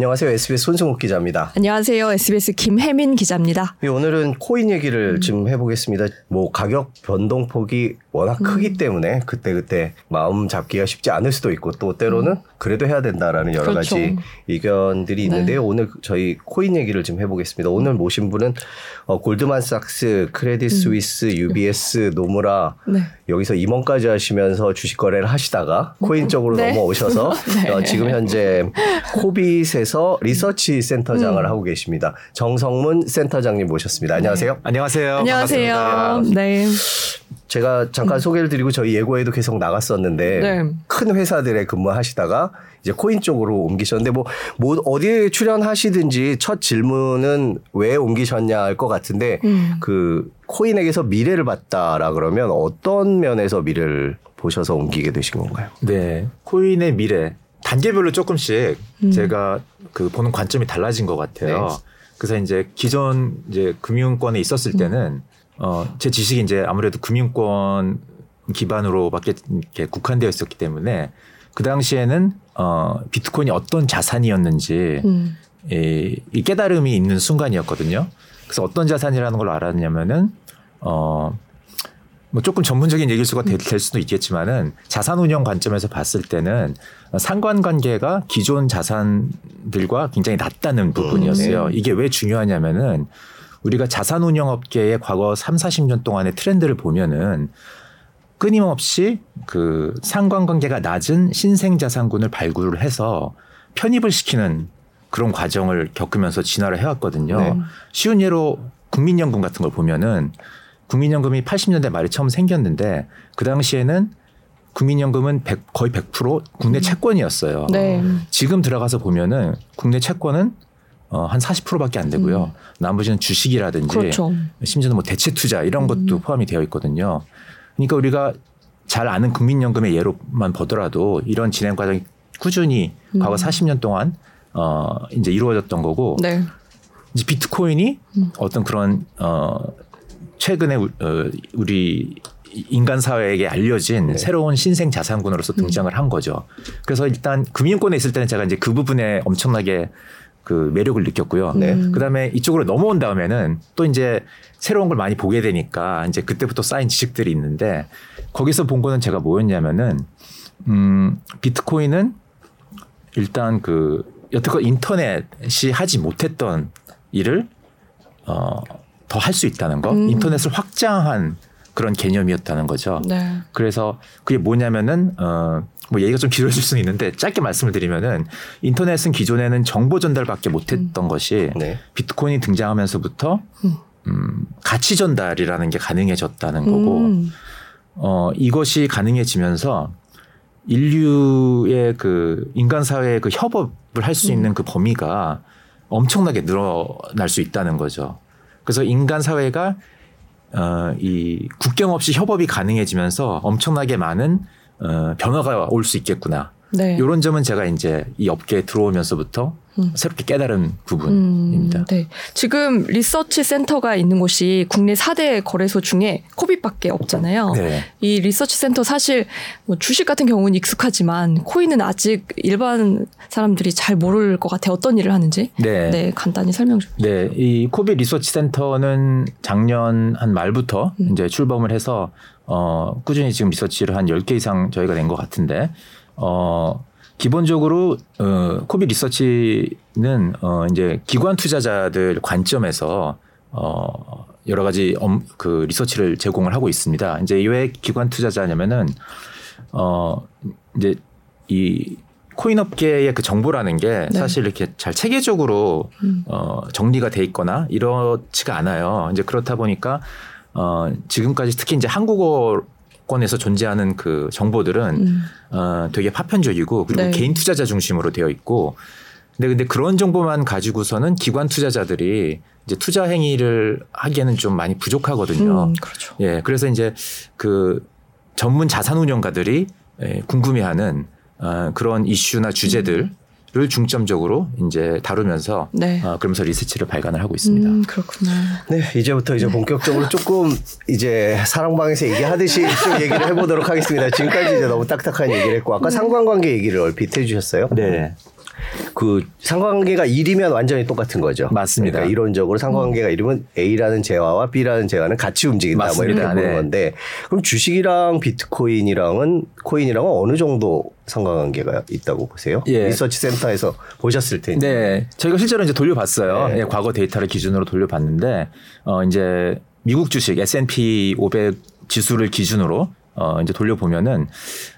안녕하세요. SBS 손승욱 기자입니다. 안녕하세요. SBS 김혜민 기자입니다. 예, 오늘은 코인 얘기를 음. 좀 해보겠습니다. 뭐 가격 변동폭이 워낙 음. 크기 때문에 그때그때 마음 잡기가 쉽지 않을 수도 있고 또 때로는 음. 그래도 해야 된다라는 여러 그렇죠. 가지 의견들이 있는데요. 네. 오늘 저희 코인 얘기를 좀 해보겠습니다. 오늘 모신 분은 어, 골드만삭스, 크레딧 음. 스위스, 음. UBS, 노무라 네. 여기서 임원까지 하시면서 주식 거래를 하시다가 코인 쪽으로 네. 넘어오셔서 네. 어, 지금 현재 코빗에서 리서치 센터장을 음. 하고 계십니다. 정성문 센터장님 모셨습니다. 안녕하세요. 네. 안녕하세요. 안녕하세요. 반갑습니다. 네. 제가 잠깐 음. 소개를 드리고 저희 예고에도 계속 나갔었는데 네. 큰 회사들에 근무하시다가 이제 코인 쪽으로 옮기셨는데 뭐, 뭐 어디에 출연하시든지 첫 질문은 왜 옮기셨냐 할 것 같은데 음. 그 코인에게서 미래를 봤다라 그러면 어떤 면에서 미래를 보셔서 옮기게 되신 건가요? 네. 코인의 미래 단계별로 조금씩 음. 제가 그 보는 관점이 달라진 것 같아요. 네. 그래서 이제 기존 이제 금융권에 있었을 음. 때는 어, 제 지식이 이제 아무래도 금융권 기반으로밖에 이렇게 국한되어 있었기 때문에 그 당시에는 어, 비트코인이 어떤 자산이었는지 음. 이, 이 깨달음이 있는 순간이었거든요. 그래서 어떤 자산이라는 걸 알았냐면은 어, 뭐 조금 전문적인 얘기일 수가 될, 될 수도 있겠지만은 자산 운영 관점에서 봤을 때는 상관관계가 기존 자산들과 굉장히 낮다는 부분이었어요. 음, 네. 이게 왜 중요하냐면은 우리가 자산 운영 업계의 과거 3, 40년 동안의 트렌드를 보면은 끊임없이 그 상관관계가 낮은 신생 자산군을 발굴을 해서 편입을 시키는 그런 과정을 겪으면서 진화를 해왔거든요. 네. 쉬운 예로 국민연금 같은 걸 보면은 국민연금이 80년대 말에 처음 생겼는데 그 당시에는 국민연금은 100, 거의 100% 국내 음. 채권이었어요. 네. 지금 들어가서 보면은 국내 채권은 어, 한 40%밖에 안 되고요. 음. 나머지는 주식이라든지 그렇죠. 심지어는 뭐 대체 투자 이런 것도 음. 포함이 되어 있거든요. 그러니까 우리가 잘 아는 국민연금의 예로만 보더라도 이런 진행 과정이 꾸준히 음. 과거 40년 동안 어 이제 이루어졌던 거고 네. 이제 비트코인이 음. 어떤 그런 어 최근에 어, 우리 인간 사회에게 알려진 네. 새로운 신생 자산군으로서 등장을 한 거죠. 그래서 일단 금융권에 있을 때는 제가 이제 그 부분에 엄청나게 그 매력을 느꼈고요. 네. 그다음에 이쪽으로 넘어온 다음에는 또 이제 새로운 걸 많이 보게 되니까 이제 그때부터 쌓인 지식들이 있는데 거기서 본 거는 제가 뭐였냐면은 음 비트코인은 일단 그 여태껏 인터넷이 하지 못했던 일을 어 더 할 수 있다는 거, 음. 인터넷을 확장한 그런 개념이었다는 거죠. 네. 그래서 그게 뭐냐면은 어, 뭐 얘기가 좀 길어질 수는 있는데 짧게 말씀을 드리면은 인터넷은 기존에는 정보 전달밖에 못했던 음. 것이 네. 비트코인이 등장하면서부터 음. 음, 가치 전달이라는 게 가능해졌다는 거고 음. 어, 이것이 가능해지면서 인류의 그 인간 사회의 그 협업을 할수 음. 있는 그 범위가 엄청나게 늘어날 수 있다는 거죠. 그래서 인간 사회가 어, 이 국경 없이 협업이 가능해지면서 엄청나게 많은 어, 변화가 올 수 있겠구나. 네. 이런 점은 제가 이제 이 업계에 들어오면서부터 음. 새롭게 깨달은 부분입니다. 음, 네. 지금 리서치 센터가 있는 곳이 국내 4대 거래소 중에 코빗밖에 없잖아요. 네. 이 리서치 센터 사실 뭐 주식 같은 경우는 익숙하지만 코인은 아직 일반 사람들이 잘 모를 것 같아요. 어떤 일을 하는지. 네. 네 간단히 설명 좀. 네. 이 코빗 리서치 센터는 작년 한 말부터 음. 이제 출범을 해서 어, 꾸준히 지금 리서치를 한 10개 이상 저희가 낸 것 같은데 어, 기본적으로 어, 코비 리서치는 어, 이제 기관 투자자들 관점에서 어, 여러 가지 엄, 그 리서치를 제공을 하고 있습니다. 이제 왜 기관 투자자냐면은 어, 이제 이 코인 업계의 그 정보라는 게 네. 사실 이렇게 잘 체계적으로 음. 어, 정리가 돼 있거나 이렇지가 않아요. 이제 그렇다 보니까 어, 지금까지 특히 이제 한국어 권에서 존재하는 그 정보들은 음. 어, 되게 파편적이고 그리고 네. 개인 투자자 중심으로 되어 있고 근데 근데 그런 정보만 가지고서는 기관 투자자들이 이제 투자 행위를 하기에는 좀 많이 부족하거든요. 음, 그렇죠. 예, 그래서 이제 그 전문 자산 운용가들이 예, 궁금해하는 어, 그런 이슈나 주제들 음. 를 중점적으로 이제 다루면서 네. 어, 그러면서 리서치를 발간을 하고 있습니다. 음, 그렇구나. 네, 이제부터 이제 네. 본격적으로 조금 이제 사랑방에서 얘기하듯이 좀 얘기를 해보도록 하겠습니다. 지금까지 이제 너무 딱딱한 얘기를 했고 아까 네. 상관관계 얘기를 얼핏 해주셨어요. 네. 그 상관관계가 1이면 완전히 똑같은 거죠. 맞습니다. 그러니까 이론적으로 상관관계가 1이면 A라는 재화와 B라는 재화는 같이 움직인다. 맞습니다. 뭐 이렇게 보는 네. 건데 그럼 주식이랑 비트코인이랑은 코인이랑은 어느 정도 상관관계가 있다고 보세요? 예. 리서치 센터에서 보셨을 텐데. 네, 저희가 실제로 이제 돌려봤어요. 네. 예, 과거 데이터를 기준으로 돌려봤는데 어 이제 미국 주식 S&P 500 지수를 기준으로 어 이제 돌려보면은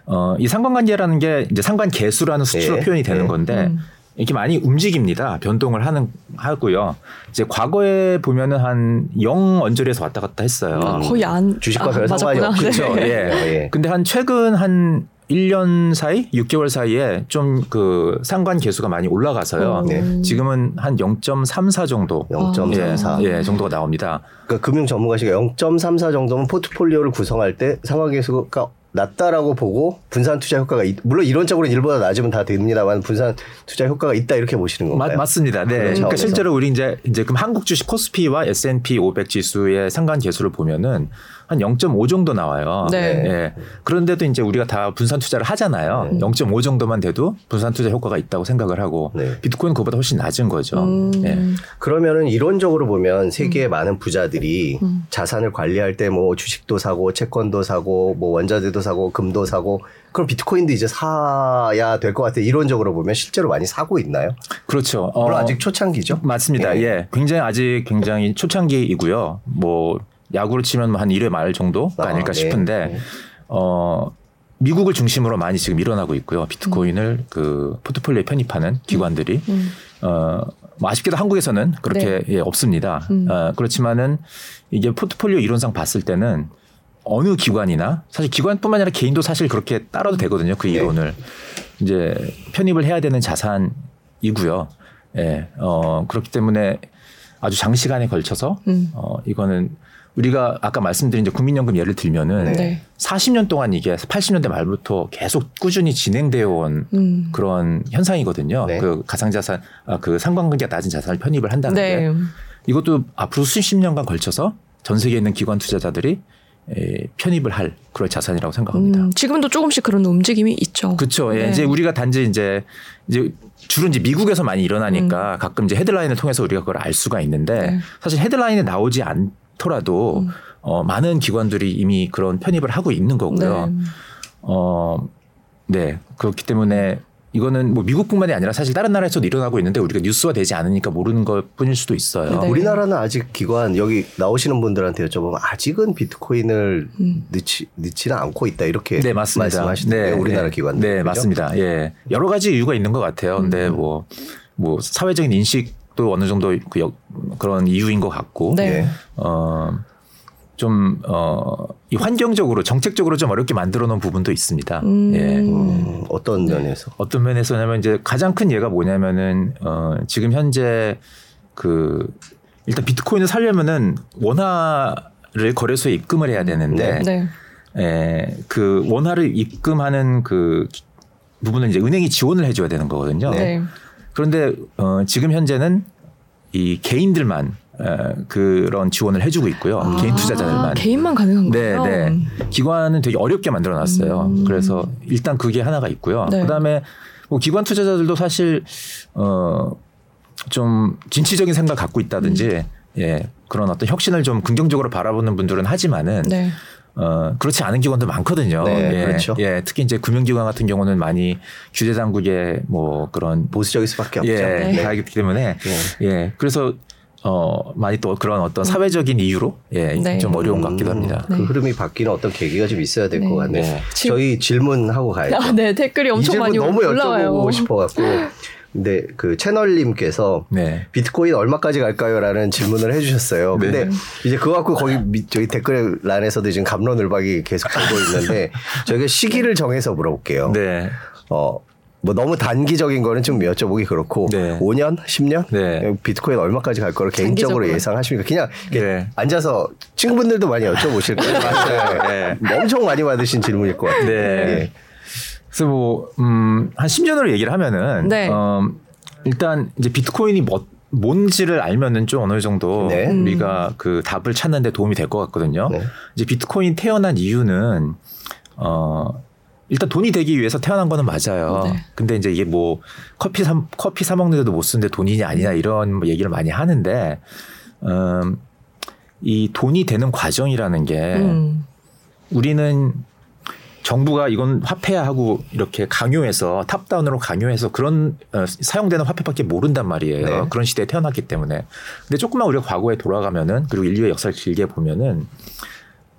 어 이 상관관계라는 게 이제 상관 계수라는 수치로 네. 표현이 되는 네. 건데 음. 이렇게 많이 움직입니다. 변동을 하는 하고요. 이제 과거에 보면은 한 0 언저리에서 왔다 갔다 했어요. 아, 거의 안 주식과 아, 별 상관이 맞았구나. 없죠. 네. 예. 예. 근데 한 최근 한 1년 사이, 6개월 사이에 좀 그 상관 계수가 많이 올라가서요. 네. 지금은 한 0.34 정도. 0.34. 예, 예, 정도가 나옵니다. 그러니까 금융 전문가시가 0.34 정도면 포트폴리오를 구성할 때 상관계수가 낮다라고 보고 분산 투자 효과가 있, 물론 이론적으로는 일보다 낮으면 다 됩니다만 분산 투자 효과가 있다 이렇게 보시는 맞, 건가요? 맞 습니다. 네. 그런 그러니까. 실제로 우리 이제 이제 그럼 한국 주식 코스피와 S&P 500 지수의 상관 계수를 보면은 한 0.5 정도 나와요. 네. 예. 그런데도 이제 우리가 다 분산 투자를 하잖아요. 0.5 정도만 돼도 분산 투자 효과가 있다고 생각을 하고 네. 비트코인 그보다 훨씬 낮은 거죠. 음. 예. 그러면은 이론적으로 보면 세계의 많은 부자들이 자산을 관리할 때 뭐 주식도 사고 채권도 사고 뭐 원자재도 사고 금도 사고 그럼 비트코인도 이제 사야 될 것 같아요. 이론적으로 보면 실제로 많이 사고 있나요? 그렇죠. 어, 물론 아직 초창기죠. 맞습니다. 예. 예. 굉장히 아직 굉장히 초창기이고요. 뭐 야구로 치면 뭐한 1회 말 정도가 아, 아닐까 네. 싶은데 네. 어 미국을 중심으로 많이 지금 일어나고 있고요. 비트코인을 그 포트폴리오에 편입하는 기관들이 음. 어, 뭐 아쉽게도 한국에서는 그렇게 예, 없습니다. 음. 어, 그렇지만은 이게 포트폴리오 이론상 봤을 때는 어느 기관이나 사실 기관뿐만 아니라 개인도 사실 그렇게 따라도 되거든요. 그 네. 이론을 이제 편입을 해야 되는 자산이고요. 예, 어, 그렇기 때문에 아주 장시간에 걸쳐서 음. 어, 이거는 우리가 아까 말씀드린 이제 국민연금 예를 들면은 네. 40년 동안 이게 80년대 말부터 계속 꾸준히 진행되어 온 음. 그런 현상이거든요. 네. 그 가상자산, 아, 그 상관관계가 낮은 자산을 편입을 한다는 네. 게 이것도 앞으로 수십 년간 걸쳐서 전 세계에 있는 기관 투자자들이 에, 편입을 할 그런 자산이라고 생각합니다. 음, 지금도 조금씩 그런 움직임이 있죠. 그렇죠. 예, 네. 이제 우리가 단지 이제 이제 주로 이제 미국에서 많이 음. 일어나니까 가끔 이제 헤드라인을 통해서 우리가 그걸 알 수가 있는데 네. 사실 헤드라인에 나오지 않 더라도 음. 어, 많은 기관들이 이미 그런 편입을 하고 있는 거고요. 네. 어, 네. 그렇기 때문에 이거는 뭐 미국뿐만이 아니라 사실 다른 나라에서도 일어나고 있는데 우리가 뉴스화 되지 않으니까 모르는 것 뿐일 수도 있어요. 네. 우리나라는 아직 기관 여기 나오시는 분들한테 여쭤보면 아직은 비트코인을 음. 넣지 넣지는 않고 있다 이렇게 네, 맞습니다. 말씀하시는데 우리나라 네. 기관 네, 맞습니다. 예. 여러 가지 이유가 있는 것 같아요. 근데 음. 뭐, 뭐, 사회적인 인식 도 어느 정도 그 역- 그런 이유인 것 같고. 네. 예. 어, 좀, 어, 이 환경적으로, 정책적으로 좀 어렵게 만들어 놓은 부분도 있습니다. 음. 예. 음, 어떤 네. 면에서 어떤 면에서냐면 이제 가장 큰 예가 뭐냐면은, 어, 지금 현재 그, 일단 비트코인을 살려면은 원화를 거래소에 입금을 해야 되는데, 네. 에, 그 원화를 입금하는 그 부분을 이제 은행이 지원을 해줘야 되는 거거든요. 네. 그런데 어, 지금 현재는 이 개인들만 에, 그런 지원을 해주고 있고요. 아, 개인 투자자들만. 개인만 가능한 네, 거예요. 네. 기관은 되게 어렵게 만들어놨어요. 음. 그래서 일단 그게 하나가 있고요. 네. 그다음에 뭐 기관 투자자들도 사실 어좀 진취적인 생각 갖고 있다든지 음. 예 그런 어떤 혁신을 좀 긍정적으로 바라보는 분들은 하지만은 네. 어, 그렇지 않은 기관도 많거든요. 네, 예, 그렇죠. 예, 특히 이제 금융기관 같은 경우는 많이 규제 당국의 뭐 그런 보수적일 수밖에 없죠. 예, 네. 가기 때문에 예, 그래서 어, 많이 또 그런 어떤 사회적인 이유로 예, 네. 좀 어려운 것 같기도 음, 합니다. 그 네. 흐름이 바뀌는 어떤 계기가 좀 있어야 될것 네. 같네요. 네. 저희 질문하고 가야죠. 아, 네. 댓글이 이 엄청 질문 많이 너무 올라와요. 여쭤보고 싶어갖고 근데 그 채널님께서 네. 비트코인 얼마까지 갈까요?라는 질문을 해주셨어요. 네. 근데 이제 그거 갖고 거기 미- 저기 댓글란에서도 지금 감론을박이 계속 되고 있는데 저희가 시기를 정해서 물어볼게요. 네. 어. 뭐 너무 단기적인 거는 좀 여쭤보기 그렇고 네. 5년, 10년 네. 비트코인 얼마까지 갈 거를 개인적으로. 예상하십니까? 그냥 네. 앉아서 친구분들도 많이 여쭤보실 거예요. 맞아요. 네. 엄청 많이 받으신 질문일 것 같아요. 네. 예. 그래서 뭐, 음, 한 10년으로 얘기를 하면은, 네. 어, 일단 이제 비트코인이 뭐, 뭔지를 알면은 좀 어느 정도 네. 우리가 그 답을 찾는데 도움이 될 것 같거든요. 네. 이제 비트코인 태어난 이유는, 어, 일단 돈이 되기 위해서 태어난 거는 맞아요. 네. 근데 이제 이게 뭐 커피 사 커피 사 먹는데도 못 쓰는데 돈이냐 아니냐 이런 뭐 얘기를 많이 하는데 음, 이 돈이 되는 과정이라는 게 음. 우리는 정부가 이건 화폐야 하고 이렇게 강요해서 top-down으로 강요해서 그런 어, 사용되는 화폐밖에 모른단 말이에요. 네. 그런 시대에 태어났기 때문에. 근데 조금만 우리가 과거에 돌아가면은 그리고 인류의 역사를 길게 보면은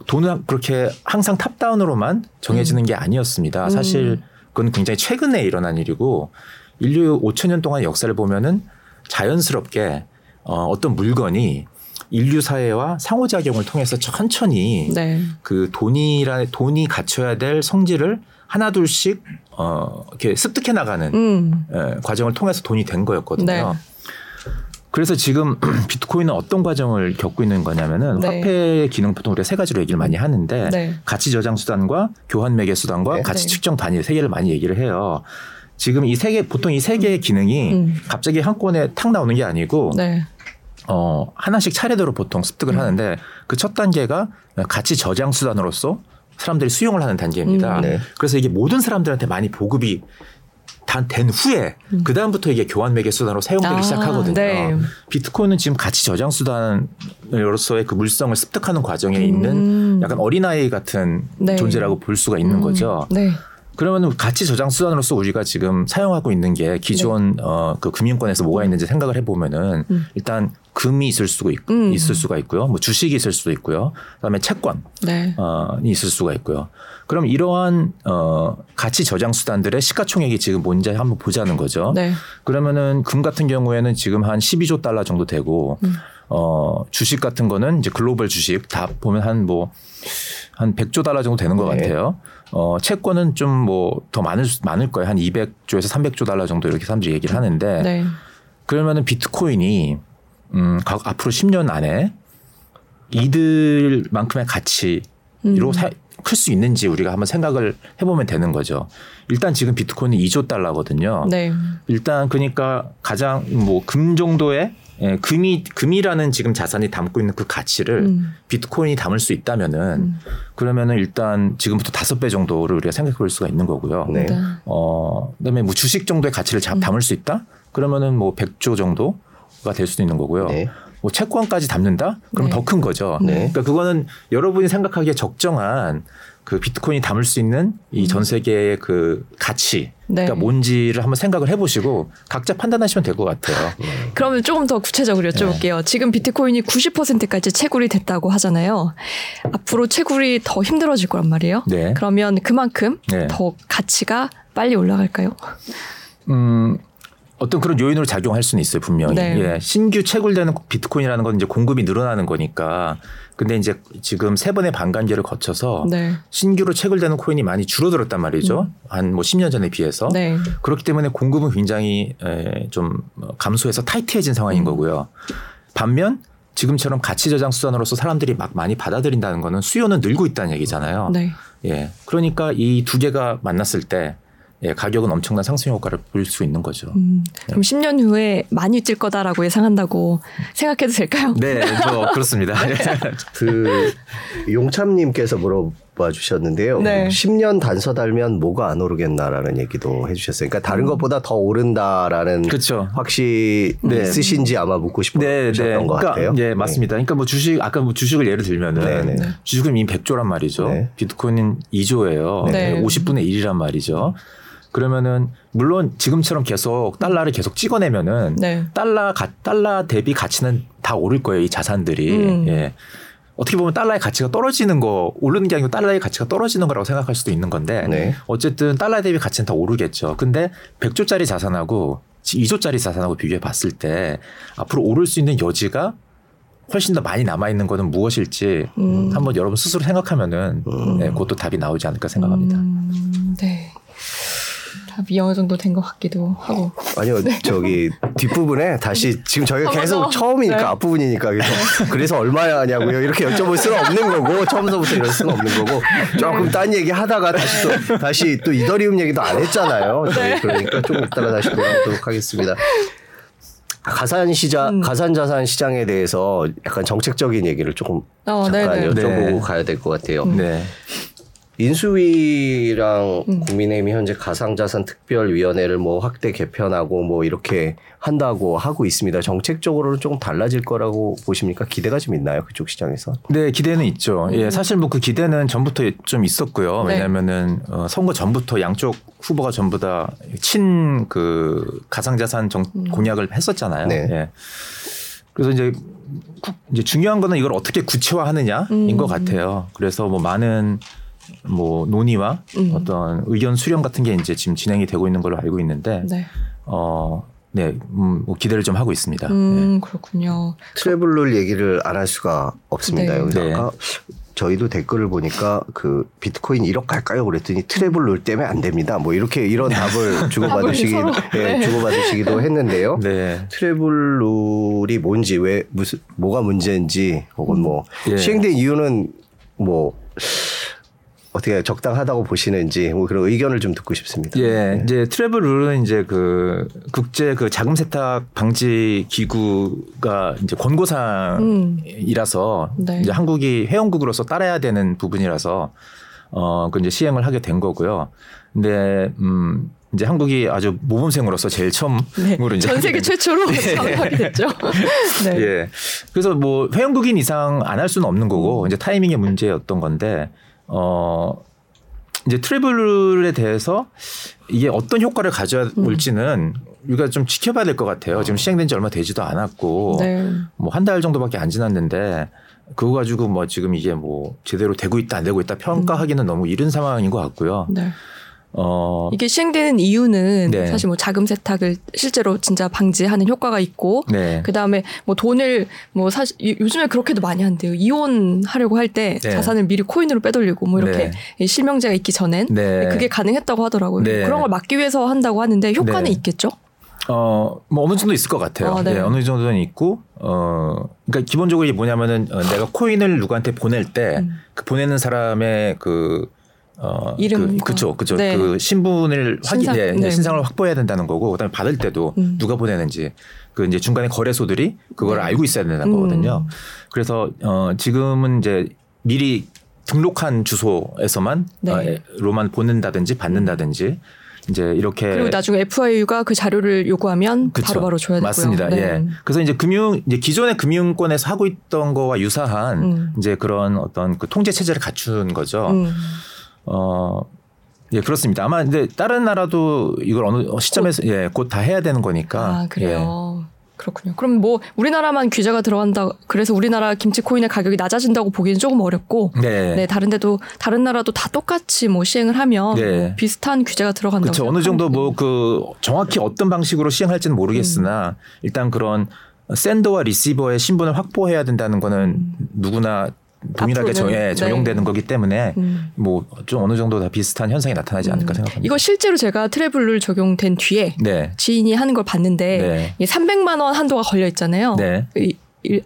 돈은 그렇게 항상 top-down으로만 정해지는 음. 게 아니었습니다. 사실 음. 그건 굉장히 최근에 일어난 일이고 인류 5천 년 동안 역사를 보면은 자연스럽게 어, 어떤 물건이 인류 사회와 상호작용을 통해서 천천히 네. 그 돈이라 돈이 갖춰야 될 성질을 하나둘씩 어 이렇게 습득해 나가는 음. 예, 과정을 통해서 돈이 된 거였거든요. 네. 그래서 지금 비트코인은 어떤 과정을 겪고 있는 거냐면은 네. 화폐의 기능 보통 우리가 세 가지로 얘기를 많이 하는데 네. 가치 저장 수단과 교환 매개 수단과 네. 가치 네. 측정 단위 세 개를 많이 얘기를 해요. 지금 이 세 개 보통 이 세 개의 기능이 음. 갑자기 한꺼번에 탁 나오는 게 아니고 네. 어, 하나씩 차례대로 보통 습득을 음. 하는데 그 첫 단계가 가치 저장 수단으로서 사람들이 수용을 하는 단계입니다. 음. 네. 그래서 이게 모든 사람들한테 많이 보급이 된 후에 음. 그 다음부터 이게 교환 매개 수단으로 사용되기 아, 시작하거든요. 네. 비트코인은 지금 가치 저장 수단으로서의 그 물성을 습득하는 과정에 음. 있는 약간 어린아이 같은 네. 존재라고 볼 수가 있는 음. 거죠. 네. 그러면 가치 저장 수단으로서 우리가 지금 사용하고 있는 게 기존 네. 어그 금융권에서 뭐가 있는지 생각을 해보면은 음. 일단 금이 있을 수가 있, 음. 있을 수가 있고요, 뭐 주식이 있을 수도 있고요, 그다음에 채권이 네. 어, 있을 수가 있고요. 그럼 이러한 어 가치 저장 수단들의 시가총액이 지금 뭔지 한번 보자는 거죠. 네. 그러면은 금 같은 경우에는 지금 한 12조 달러 정도 되고 음. 어 주식 같은 거는 이제 글로벌 주식 다 보면 한 뭐한 한 100조 달러 정도 되는 것 네. 같아요. 어, 채권은 좀 뭐 더 많을 많을 거예요. 한 200조에서 300조 달러 정도 이렇게 사람들이 얘기를 하는데 네. 그러면은 비트코인이 음, 앞으로 10년 안에 이들만큼의 가치로 음. 클수 있는지 우리가 한번 생각을 해보면 되는 거죠. 일단 지금 비트코인이 2조 달러거든요. 네. 일단 그러니까 가장 뭐 금 정도의 예, 금이 금이라는 지금 자산이 담고 있는 그 가치를 음. 비트코인이 담을 수 있다면은 음. 그러면은 일단 지금부터 다섯 배 정도를 우리가 생각해 볼 수가 있는 거고요. 네. 네. 어, 그다음에 뭐 주식 정도의 가치를 음. 담을 수 있다? 그러면은 뭐 100조 정도가 될 수도 있는 거고요. 네. 뭐 채권까지 담는다? 그럼 네. 더큰 거죠. 네. 그러니까 그거는 여러분이 생각하기에 적정한 그 비트코인이 담을 수 있는 이전 음. 세계의 그 가치 네. 그러니까 뭔지를 한번 생각을 해보시고 각자 판단하시면 될 것 같아요. 그러면 조금 더 구체적으로 여쭤볼게요. 네. 지금 비트코인이 90%까지 채굴이 됐다고 하잖아요. 앞으로 채굴이 더 힘들어질 거란 말이에요. 네. 그러면 그만큼 네. 더 가치가 빨리 올라갈까요? 음, 어떤 그런 요인으로 작용할 수는 있어요 분명히. 네. 예. 신규 채굴되는 비트코인이라는 건 이제 공급이 늘어나는 거니까. 근데 이제 지금 세 번의 반감기를 거쳐서 네. 신규로 채굴되는 코인이 많이 줄어들었단 말이죠. 음. 한뭐 10년 전에 비해서. 네. 그렇기 때문에 공급은 굉장히 좀 감소해서 타이트해진 상황인 음. 거고요. 반면 지금처럼 가치 저장 수단으로서 사람들이 막 많이 받아들인다는 거는 수요는 늘고 있다는 얘기잖아요. 네. 예. 그러니까 이 두 개가 만났을 때 예, 가격은 엄청난 상승 효과를 볼 수 있는 거죠. 음, 그럼 네. 10년 후에 많이 찔 거다라고 예상한다고 생각해도 될까요? 네, 뭐 그렇습니다. 네. 그 용참님께서 물어봐 주셨는데요. 네. 10년 단서 달면 뭐가 안 오르겠나라는 얘기도 해주셨어요. 그러니까 다른 음. 것보다 더 오른다라는 그렇죠. 확신이 네. 있으신지 아마 묻고 싶으셨던 네, 네. 것 그러니까, 같아요. 네, 맞습니다. 그러니까 뭐 주식 아까 뭐 주식을 예를 들면은 네, 네. 주식은 이미 100조란 말이죠. 비트코인은 2조예요. 50분의 1이란 말이죠. 그러면은 물론 지금처럼 계속 달러를 계속 찍어내면은 네. 달러 가, 달러 대비 가치는 다 오를 거예요 이 자산들이 음. 예. 어떻게 보면 달러의 가치가 떨어지는 거 오르는 게 아니고 달러의 가치가 떨어지는 거라고 생각할 수도 있는 건데 네. 어쨌든 달러 대비 가치는 다 오르겠죠. 근데 100조짜리 자산하고 2조짜리 자산하고 비교해 봤을 때 앞으로 오를 수 있는 여지가 훨씬 더 많이 남아 있는 거는 무엇일지 음. 한번 여러분 스스로 생각하면은 음. 네, 그것도 답이 나오지 않을까 생각합니다. 음. 네. 답이 어느 정도 된 것 같기도 하고. 아니요, 네. 저기 뒷부분에 다시 지금 저희가 어, 계속 맞아. 처음이니까 네. 앞부분이니까 그래서, 그래서 얼마야 하냐고요. 이렇게 여쭤볼 수는 없는 거고 처음서부터 이럴 수는 없는 거고 조금 딴 얘기 하다가 다시 또 다시 또 이더리움 얘기도 안 했잖아요. 네. 그러니까 조금 이따가 다시 돌아오도록 하겠습니다. 가산 시장, 음. 가산 자산 시장에 대해서 약간 정책적인 얘기를 조금 어, 잠깐 네네. 여쭤보고 네. 가야 될 것 같아요. 음. 네. 인수위랑 음. 국민의힘이 현재 가상자산 특별위원회를 뭐 확대 개편하고 뭐 이렇게 한다고 하고 있습니다. 정책적으로는 조금 달라질 거라고 보십니까? 기대가 좀 있나요? 그쪽 시장에서? 네, 기대는 있죠. 예, 음. 사실 뭐 그 기대는 전부터 좀 있었고요. 네. 왜냐하면은 어, 선거 전부터 양쪽 후보가 전부 다 친 그 가상자산 정, 음. 공약을 했었잖아요. 네. 예. 그래서 이제 이제 중요한 거는 이걸 어떻게 구체화하느냐인 음. 것 같아요. 그래서 뭐 많은 뭐 논의와 음. 어떤 의견 수렴 같은 게 이제 지금 진행이 되고 있는 걸로 알고 있는데 네. 어. 네, 음, 뭐 기대를 좀 하고 있습니다. 음, 네. 그렇군요. travel rule 얘기를 안 할 수가 없습니다. 네. 네. 아까 저희도 댓글을 보니까 그 비트코인 1억 갈까요? 그랬더니 travel rule 때문에 안 됩니다. 뭐 이렇게 이런 답을 주고받으시기 예, 네. 주고받으시기도 했는데요. 네. travel rule이 뭔지 왜 무슨 뭐가 문제인지 혹은 뭐 예. 시행된 이유는 뭐 어떻게 적당하다고 보시는지 뭐 그런 의견을 좀 듣고 싶습니다. 예, 네. 이제 travel rule은 이제 그 국제 그 자금 세탁 방지 기구가 이제 권고사항이라서 음. 네. 이제 한국이 회원국으로서 따라야 되는 부분이라서 어그 이제 시행을 하게 된 거고요. 근데 음 이제 한국이 아주 모범생으로서 제일 처음으로 네. 이제 전 세계 최초로 참여하게 됐죠. 네. 예. 그래서 뭐 회원국인 이상 안 할 수는 없는 거고 이제 타이밍의 문제였던 건데 어 이제 트래블에 대해서 이게 어떤 효과를 가져올지는 음. 우리가 좀 지켜봐야 될 것 같아요. 지금 시행된 지 얼마 되지도 않았고 네. 뭐한 달 정도밖에 안 지났는데 그거 가지고 뭐 지금 이게 뭐 제대로 되고 있다 안 되고 있다 평가하기는 음. 너무 이른 상황인 것 같고요. 네. 어 이게 시행되는 이유는 네. 사실 뭐 자금 세탁을 실제로 진짜 방지하는 효과가 있고 네. 그다음에 뭐 돈을 뭐 사실 요즘에 그렇게도 많이 한대요. 이혼하려고 할때 네. 자산을 미리 코인으로 빼돌리고 뭐 이렇게 네. 실명제가 있기 전엔 네. 그게 가능했다고 하더라고요. 네. 그런 걸 막기 위해서 한다고 하는데 효과는 있겠죠? 어, 뭐 어느 정도 있을 것 같아요. 아, 네. 네. 어느 정도는 있고, 어, 그러니까 기본적으로 이게 뭐냐면은 어, 내가 코인을 누구한테 보낼 때그 음. 그 보내는 사람의 그 어, 이름 그, 그쵸, 그쵸. 네. 그 신분을 확인, 신상, 예, 네. 신상을 확보해야 된다는 거고, 그다음에 받을 때도 음. 누가 보내는지, 그 이제 중간에 거래소들이 그걸 네. 알고 있어야 된다는 음. 거거든요. 그래서 어, 지금은 이제 미리 등록한 주소에서만 네. 어, 로만 보낸다든지 받는다든지 이제 이렇게 그리고 나중에 FIU가 그 자료를 요구하면. 바로바로 줘야 되고요. 맞습니다. 네. 예. 그래서 이제 금융 이제 기존의 금융권에서 하고 있던 거와 유사한 음. 이제 그런 어떤 그 통제 체제를 갖춘 거죠. 음. 어, 예, 그렇습니다. 아마 근데 다른 나라도 이걸 어느 시점에서 곧. 예, 곧 다 해야 되는 거니까. 아, 그래요. 예. 그렇군요. 그럼 뭐 우리나라만 규제가 들어간다. 그래서 우리나라 김치 코인의 가격이 낮아진다고 보기는 조금 어렵고, 네, 네 다른 데도 다른 나라도 다 똑같이 뭐 시행을 하면 네. 뭐 비슷한 규제가 들어간다고. 그렇죠. 어느 정도 뭐 그 정확히 어떤 방식으로 시행할지는 모르겠으나 음. 일단 그런 sender와 receiver의 신분을 확보해야 된다는 거는 음. 누구나 동일하게 정, 예, 적용되는 네. 거기 때문에 음. 뭐좀 어느 정도 다 비슷한 현상이 나타나지 않을까 음. 생각합니다. 이거 실제로 제가 travel rule 적용된 뒤에 네. 지인이 하는 걸 봤는데 네. 300만 원 한도가 걸려 있잖아요. 네.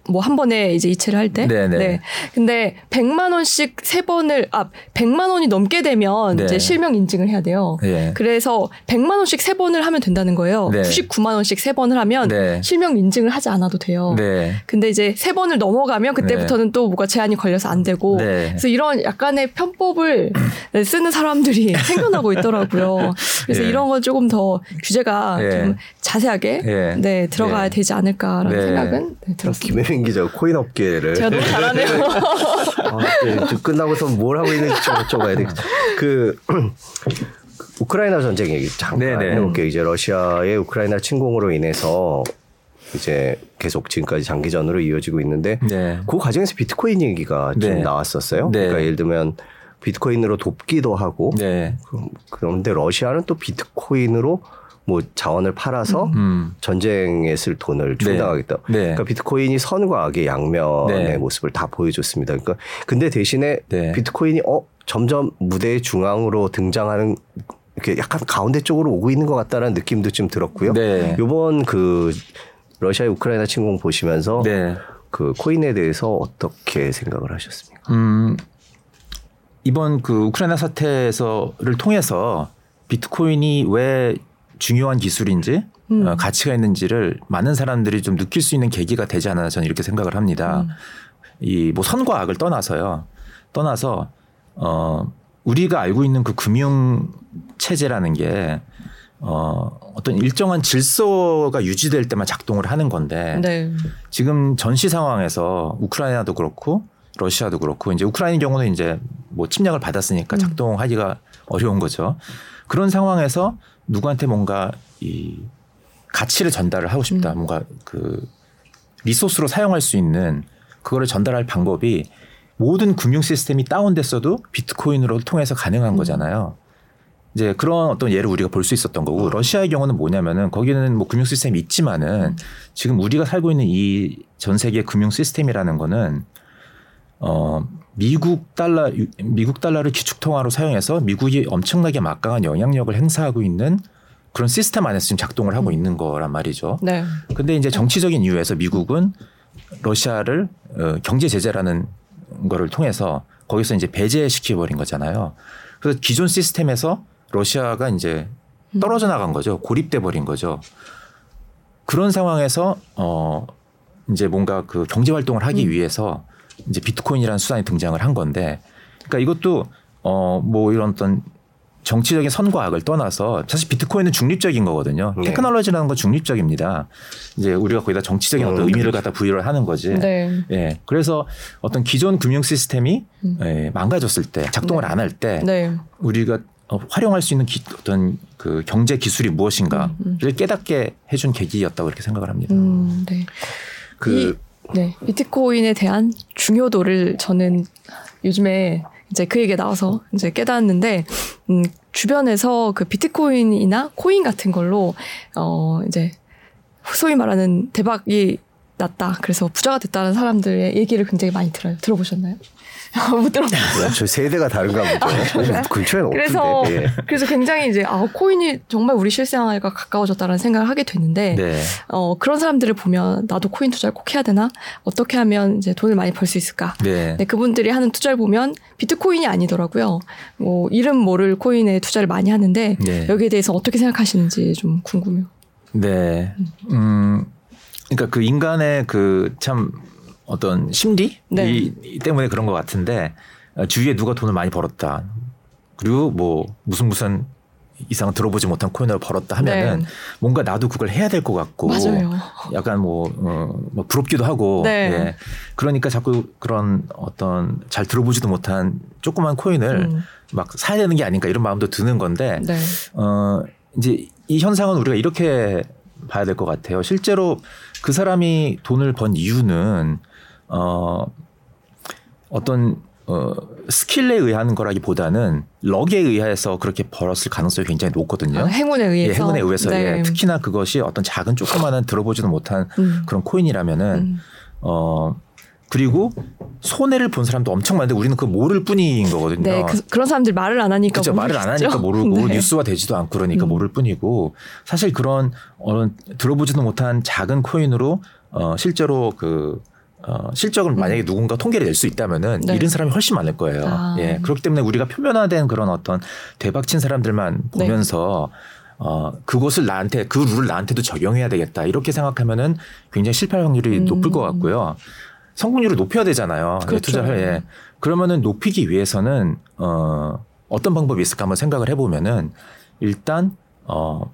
뭐 한 번에 이제 이체를 할 때. 네네. 네. 근데 100만 원씩 세 번을 아 100만 원이 넘게 되면 네. 이제 실명 인증을 해야 돼요. 네. 그래서 100만 원씩 세 번을 하면 된다는 거예요. 네. 99만 원씩 세 번을 하면 네. 실명 인증을 하지 않아도 돼요. 네. 근데 이제 세 번을 넘어가면 그때부터는 네. 또 뭐가 제한이 걸려서 안 되고. 네. 그래서 이런 약간의 편법을 쓰는 사람들이 생겨나고 있더라고요. 그래서 예. 이런 건 조금 더 규제가 예. 좀 자세하게 예. 네 들어가야 예. 되지 않을까라는 생각은 들었습니다. 김혜민 기자 코인 업계를 제가 너무 잘하네요. 아, 네, 끝나고서 뭘 하고 있는지 좀 여쭤봐야 돼. 그 우크라이나 전쟁 얘기 잠깐 네네. 해볼게요. 이제 러시아의 우크라이나 침공으로 인해서 이제 계속 지금까지 장기전으로 이어지고 있는데 네. 그 과정에서 비트코인 얘기가 좀 네. 나왔었어요. 네. 그러니까 예를 들면 비트코인으로 돕기도 하고 네. 그런데 러시아는 또 비트코인으로 뭐 자원을 팔아서 음. 전쟁에 쓸 돈을 충당하겠다. 네. 네. 그러니까 비트코인이 선과 악의 양면의 네. 모습을 다 보여줬습니다. 그러니까 근데 대신에 네. 비트코인이 어 점점 무대의 중앙으로 등장하는 이렇게 약간 가운데 쪽으로 오고 있는 것 같다는 느낌도 좀 들었고요. 네. 이번 그 러시아의 우크라이나 침공 보시면서 네. 그 코인에 대해서 어떻게 생각을 하셨습니까? 음, 이번 그 우크라이나 사태에서를 통해서 비트코인이 왜 중요한 기술인지 음. 어, 가치가 있는지를 많은 사람들이 좀 느낄 수 있는 계기가 되지 않았나 저는 이렇게 생각을 합니다. 음. 이뭐 선과 악을 떠나서요. 떠나서 어 우리가 알고 있는 그 금융 체제라는 게 어, 어떤 일정한 질서가 유지될 때만 작동을 하는 건데 네. 지금 전시 상황에서 우크라이나도 그렇고 러시아도 그렇고 이제 우크라이나 경우는 이제 뭐 침략을 받았으니까 음. 작동하기가 어려운 거죠. 그런 상황에서 누구한테 뭔가 이 가치를 전달을 하고 싶다. 음. 뭔가 그 리소스로 사용할 수 있는 그거를 전달할 방법이 모든 금융 시스템이 다운됐어도 비트코인으로 통해서 가능한 음. 거잖아요. 이제 그런 어떤 예를 우리가 볼 수 있었던 거고 러시아의 경우는 뭐냐면은 거기는 뭐 금융 시스템이 있지만은 지금 우리가 살고 있는 이 전 세계 금융 시스템이라는 거는 어 미국 달러 미국 달러를 기축 통화로 사용해서 미국이 엄청나게 막강한 영향력을 행사하고 있는 그런 시스템 안에서 지금 작동을 하고 있는 거란 말이죠. 네. 근데 이제 정치적인 이유에서 미국은 러시아를 어, 경제 제재라는 거를 통해서 거기서 이제 배제시켜 버린 거잖아요. 그래서 기존 시스템에서 러시아가 이제 떨어져 나간 거죠. 고립돼 버린 거죠. 그런 상황에서 어 이제 뭔가 그 경제 활동을 하기 위해서 이제 비트코인이라는 수단이 등장을 한 건데 그러니까 이것도 어 뭐 이런 어떤 정치적인 선과 악을 떠나서 사실 비트코인은 중립적인 거거든요. 네. 테크놀로지라는 건 중립적입니다. 이제 우리가 거기다 정치적인 어떤 음, 의미를 갖다 부여를 하는 거지. 네. 예. 그래서 어떤 기존 금융 시스템이 예, 망가졌을 때 작동을 안할때 네. 우리가 어, 활용할 수 있는 기, 어떤 그 경제 기술이 무엇인가를 깨닫게 해준 계기였다고 이렇게 생각을 합니다. 음, 네. 그 네. 비트코인에 대한 중요도를 저는 요즘에 이제 그 얘기가 나와서 이제 깨닫는데, 음, 주변에서 그 비트코인이나 코인 같은 걸로, 어, 이제, 소위 말하는 대박이 났다. 그래서 부자가 됐다는 사람들의 얘기를 굉장히 많이 들어요. 들어보셨나요? 못 들어봤어요. 저 세대가 다른가 보죠. 근처에는 아, 그래서 없던데. 예. 그래서 굉장히 이제 아 코인이 정말 우리 실생활과 가까워졌다는 생각을 하게 됐는데 네. 어 그런 사람들을 보면 나도 코인 투자를 꼭 해야 되나 어떻게 하면 이제 돈을 많이 벌 수 있을까 네. 네, 그분들이 하는 투자를 보면 비트코인이 아니더라고요. 뭐 이름 모를 코인에 투자를 많이 하는데 네. 여기에 대해서 어떻게 생각하시는지 좀 궁금해요. 네. 음, 그러니까 그 인간의 그 참 어떤 심리 네. 이, 이 때문에 그런 것 같은데 어, 주위에 누가 돈을 많이 벌었다. 그리고 뭐 무슨 무슨 이상 들어보지 못한 코인을 벌었다 하면은 네. 뭔가 나도 그걸 해야 될 것 같고 맞아요. 약간 뭐, 어, 뭐 부럽기도 하고 네. 예. 그러니까 자꾸 그런 어떤 잘 들어보지도 못한 조그만 코인을 음. 막 사야 되는 게 아닌가 이런 마음도 드는 건데 네. 어, 이제 이 현상은 우리가 이렇게 봐야 될 것 같아요. 실제로 그 사람이 돈을 번 이유는 어, 어떤 어, 스킬에 의한 거라기보다는 럭에 의해서 그렇게 벌었을 가능성이 굉장히 높거든요. 아, 행운에 예, 의해서. 행운에 의해서 네. 예, 특히나 그것이 어떤 작은 조그마한 들어보지도 못한 음. 그런 코인이라면은 음. 어 그리고 손해를 본 사람도 엄청 많은데 우리는 그 모를 뿐인 거거든요. 네, 그, 런 사람들 말을 안 하니까 그렇죠. 말을 안 하니까. 모르고 네. 뉴스화 되지도 않고 그러니까 음. 모를 뿐이고 사실 그런 어, 들어보지도 못한 작은 코인으로 어, 실제로 그 어, 실적을 만약에 누군가 통계를 낼 수 있다면은 음. 네. 잃은 사람이 훨씬 많을 거예요. 아. 예. 그렇기 때문에 우리가 표면화된 그런 어떤 대박친 사람들만 네. 보면서 어, 그것을 나한테, 그 룰을 나한테도 적용해야 되겠다. 이렇게 생각하면은 굉장히 실패할 확률이 음. 높을 것 같고요. 성공률을 높여야 되잖아요. 그렇죠. 투자를. 예. 그러면은 높이기 위해서는 어, 어떤 방법이 있을까 한번 생각을 해보면은 일단 어,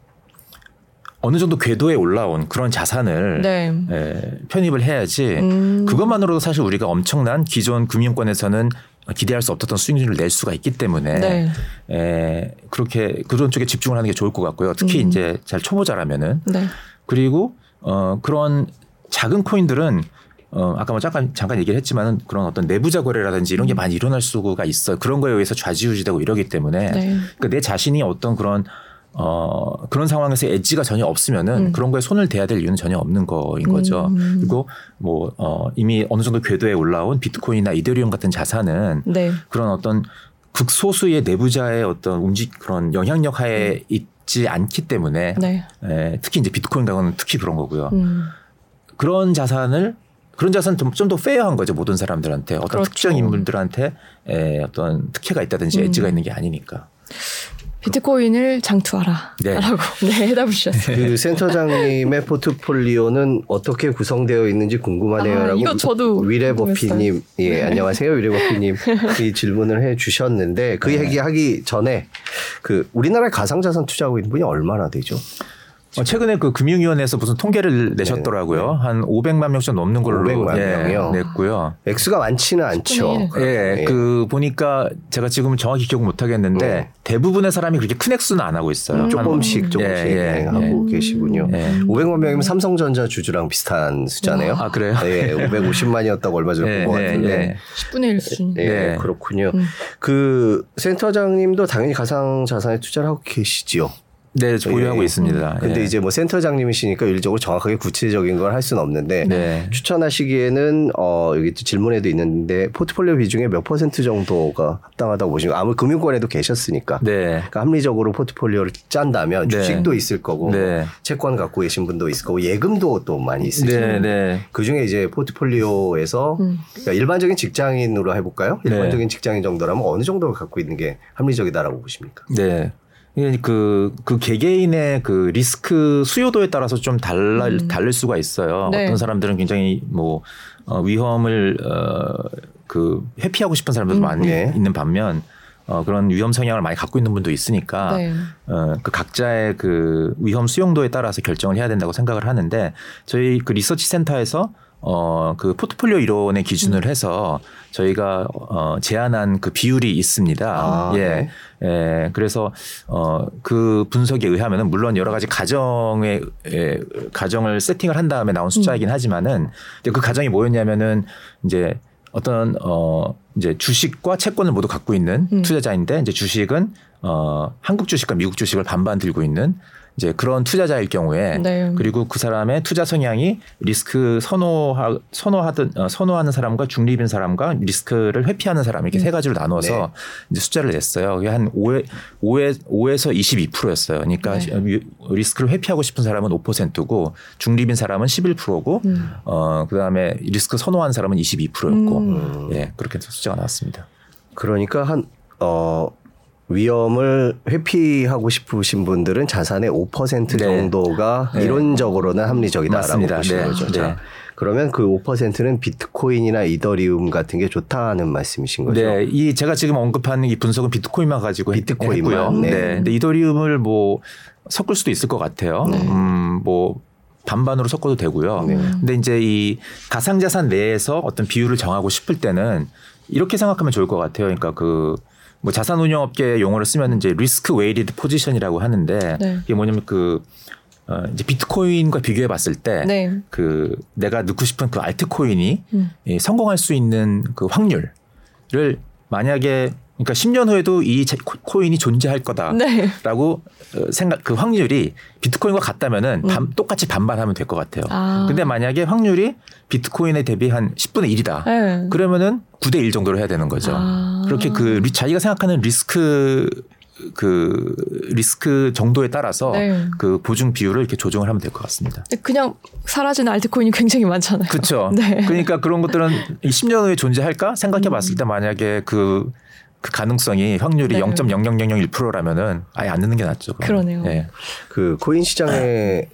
어느 정도 궤도에 올라온 그런 자산을 네. 예, 편입을 해야지 음. 그것만으로도 사실 우리가 엄청난 기존 금융권에서는 기대할 수 없었던 수익률을 낼 수가 있기 때문에 네. 에, 그렇게 그런 쪽에 집중을 하는 게 좋을 것 같고요. 특히 음. 이제 잘 초보자라면은 네. 그리고 어 그런 작은 코인들은 어 아까 뭐 잠깐 잠깐 얘기를 했지만은 그런 어떤 내부자 거래라든지 이런 게 많이 일어날 수가 있어요. 그런 거에 의해서 좌지우지되고 이러기 때문에 네. 그러니까 내 자신이 어떤 그런 어 그런 상황에서 엣지가 전혀 없으면은 음. 그런 거에 손을 대야 될 이유는 전혀 없는 거인 거죠. 음. 그리고 뭐 어 이미 어느 정도 궤도에 올라온 비트코인이나 이데리움 같은 자산은 네. 그런 어떤 극소수의 내부자의 어떤 움직 그런 영향력 하에 있지 않기 때문에 음. 네. 에, 특히 이제 비트코인 같은 특히 그런 거고요. 음. 그런 자산을 그런 자산 좀더 페어한 거죠 모든 사람들한테 어떤 그렇죠. 특정 인물들한테 에, 어떤 특혜가 있다든지 음. 엣지가 있는 게 아니니까. 비트코인을 장투하라. 네. 라고 네, 해답을 주셨어요. 그 센터장님의 포트폴리오는 어떻게 구성되어 있는지 궁금하네요라고 아, 이거 저도 위레버피님 예 네. 안녕하세요 위레버피님 이 질문을 해 주셨는데 그 네. 얘기 하기 전에 그 우리나라에 가상자산 투자하고 있는 분이 얼마나 되죠? 어, 최근에 그 금융위원회에서 무슨 통계를 내셨더라고요. 한 500만 명 정도 넘는 걸로 500만 예, 명이요? 냈고요. 액수가 많지는 않죠. 10분의 일. 예, 예. 그 보니까 제가 지금 정확히 기억 못 하겠는데 네. 대부분의 사람이 그렇게 큰 액수는 안 하고 있어요. 조금씩 한- 조금씩 예, 예, 하고 예. 계시군요. 예. 500만 명이면 삼성전자 주주랑 비슷한 숫자네요. 아, 그래요? 예, 550만이었다고 얼마 전에 예, 본것 예, 같은데. 예. 10분의 1 수준. 예, 네. 그렇군요. 음. 그 센터장님도 당연히 가상 자산에 투자를 하고 계시지요. 네, 보유하고 예. 있습니다. 근데 예. 이제 뭐 센터장님이시니까 일적으로 정확하게 구체적인 걸 할 수는 없는데 네. 추천하시기에는 어 여기 또 질문에도 있는데 포트폴리오 비중의 몇 퍼센트 정도가 합당하다고 보시면 아무 금융권에도 계셨으니까 네. 그러니까 합리적으로 포트폴리오를 짠다면 네. 주식도 있을 거고 네. 채권 갖고 계신 분도 있을 거고 예금도 또 많이 있으시고 네, 네. 그 중에 이제 포트폴리오에서 음. 그러니까 일반적인 직장인으로 해볼까요? 네. 일반적인 직장인 정도라면 어느 정도를 갖고 있는 게 합리적이다라고 보십니까? 네. 이게 그, 그 개개인의 그 리스크 수요도에 따라서 좀 달라, 음. 다를 수가 있어요. 네. 어떤 사람들은 굉장히 뭐, 어, 위험을, 어, 그, 회피하고 싶은 사람들도 음. 많이 네. 있는 반면, 어, 그런 위험 성향을 많이 갖고 있는 분도 있으니까, 네. 어, 그 각자의 그 위험 수용도에 따라서 결정을 해야 된다고 생각을 하는데, 저희 그 리서치 센터에서 어, 그 포트폴리오 이론에 음. 기준을 해서 저희가 어, 제안한 그 비율이 있습니다. 아, 예. 네. 예. 그래서 어, 그 분석에 의하면은 물론 여러 가지 가정의 예, 가정을 세팅을 한 다음에 나온 숫자이긴 하지만은 이제 그 가정이 뭐였냐면은 이제 어떤 어 이제 주식과 채권을 모두 갖고 있는 음. 투자자인데 이제 주식은 어 한국 주식과 미국 주식을 반반 들고 있는 이제 그런 투자자일 경우에 네. 그리고 그 사람의 투자 성향이 리스크 선호하 선호하든 어, 선호하는 사람과 중립인 사람과 리스크를 회피하는 사람 이렇게 세 가지로 나눠서 네. 이제 숫자를 냈어요. 그게 한 5에 5에 5에서 22%였어요. 그러니까 네. 리스크를 회피하고 싶은 사람은 5%고 중립인 사람은 11%고 음. 어 그다음에 리스크 선호하는 사람은 22%였고 음. 예, 그렇게 해서 숫자가 나왔습니다. 그러니까 한 어. 위험을 회피하고 싶으신 분들은 자산의 5% 네. 정도가 네. 이론적으로는 합리적이다라고 맞습니다. 보시는 네. 거죠. 네. 자, 그러면 그 5%는 비트코인이나 이더리움 같은 게 좋다는 말씀이신 거죠. 네, 이 제가 지금 언급하는 이 분석은 비트코인만 가지고 했- 비트코인만, 했고요. 네. 네. 근데 이더리움을 뭐 섞을 수도 있을 것 같아요. 음, 뭐 반반으로 섞어도 되고요. 네. 근데 이제 이 가상자산 내에서 어떤 비율을 정하고 싶을 때는 이렇게 생각하면 좋을 것 같아요. 그러니까 그 뭐 자산운용업계 용어를 쓰면 이제 risk weighted position이라고 하는데 네. 이게 뭐냐면 그 어, 이제 비트코인과 비교해 봤을 때 네. 그 내가 넣고 싶은 그 알트코인이 음. 이 성공할 수 있는 그 확률을 만약에 그러니까 10년 후에도 이 코- 코인이 존재할 거다라고 네. 어, 생각 그 확률이 비트코인과 같다면은 반- 똑같이 반반하면 될 것 같아요. 음. 아. 근데 만약에 확률이 비트코인에 대비 한 10분의 1이다. 네. 그러면은 9대 1 정도로 해야 되는 거죠. 아. 그렇게 그 리- 자기가 생각하는 리스크 그 리스크 정도에 따라서 네. 그 보증 비율을 이렇게 조정을 하면 될 것 같습니다. 그냥 사라지는 알트코인이 굉장히 많잖아요. 그렇죠. 네. 그러니까 그런 것들은 이 10년 후에 존재할까 생각해 봤을 때 만약에 그, 그 가능성이 확률이 네. 0.00001%라면은 아예 안 넣는 게 낫죠. 그러면. 그러네요. 예. 그 코인 시장에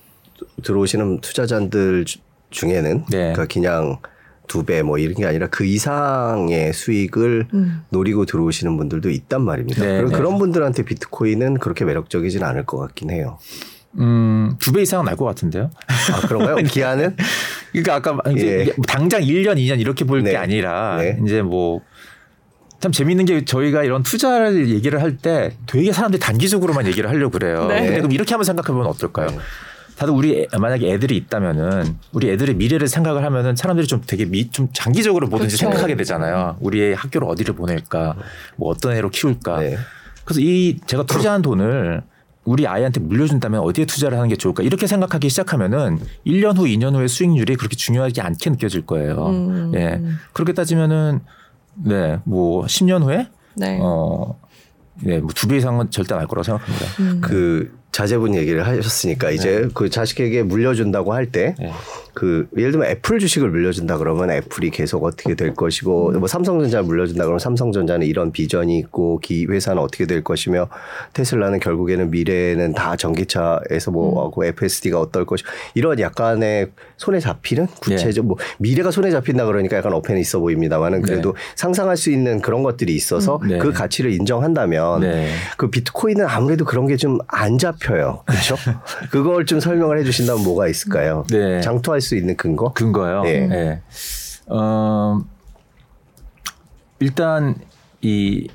들어오시는 투자자들 주- 중에는 네. 그러니까 그냥 두 배 뭐 이런 게 아니라 그 이상의 수익을 음. 노리고 들어오시는 분들도 있단 말입니다. 네, 그런 네. 그런 분들한테 비트코인은 그렇게 매력적이진 않을 것 같긴 해요. 음, 두 배 이상은 날 것 같은데요. 아, 그런가요? 기한은? 그러니까 아까 이제 예. 당장 1년, 2년 이렇게 볼게 네. 아니라 네. 이제 뭐 참 재밌는 게 저희가 이런 투자를 얘기를 할 때 되게 사람들이 단기적으로만 얘기를 하려고 그래요. 네. 근데 그럼 이렇게 한번 생각해 보면 어떨까요? 다들 우리 애- 만약에 애들이 있다면은 우리 애들의 미래를 생각을 하면은 사람들이 좀 되게 미, 좀 장기적으로 뭐든지 그렇죠. 생각하게 되잖아요. 우리의 학교를 어디를 보낼까, 뭐 어떤 애로 키울까. 네. 그래서 이 제가 투자한 돈을 우리 아이한테 물려준다면 어디에 투자를 하는 게 좋을까 이렇게 생각하기 시작하면은 1년 후, 2년 후의 수익률이 그렇게 중요하지 않게 느껴질 거예요. 음. 예. 그렇게 따지면은 네, 뭐 10년 후에 네. 어, 네, 뭐 두 배 이상은 절대 날 거라고 생각합니다. 음. 그 자제분 얘기를 하셨으니까 이제 네. 그 자식에게 물려준다고 할 때그 네. 예를 들면 애플 주식을 물려준다 그러면 애플이 계속 어떻게 될 것이고 뭐 삼성전자 물려준다 그러면 삼성전자는 이런 비전이 있고 기 회사는 어떻게 될 것이며 테슬라는 결국에는 미래에는 다 전기차에서 뭐 음. 하고 FSD가 어떨 것이 이런 약간의 손에 잡히는 구체적 네. 뭐 미래가 손에 잡힌다 그러니까 약간 어펜이 있어 보입니다만은 그래도 네. 상상할 수 있는 그런 것들이 있어서 음. 네. 그 가치를 인정한다면 네. 그 비트코인은 아무래도 그런 게 좀 안 잡 혀요. 그렇죠? 그걸 좀 설명을 해 주신다면 뭐가 있을까요? 네. 장투할 수 있는 근거? 근거요. 네. 네. 어, 일단 이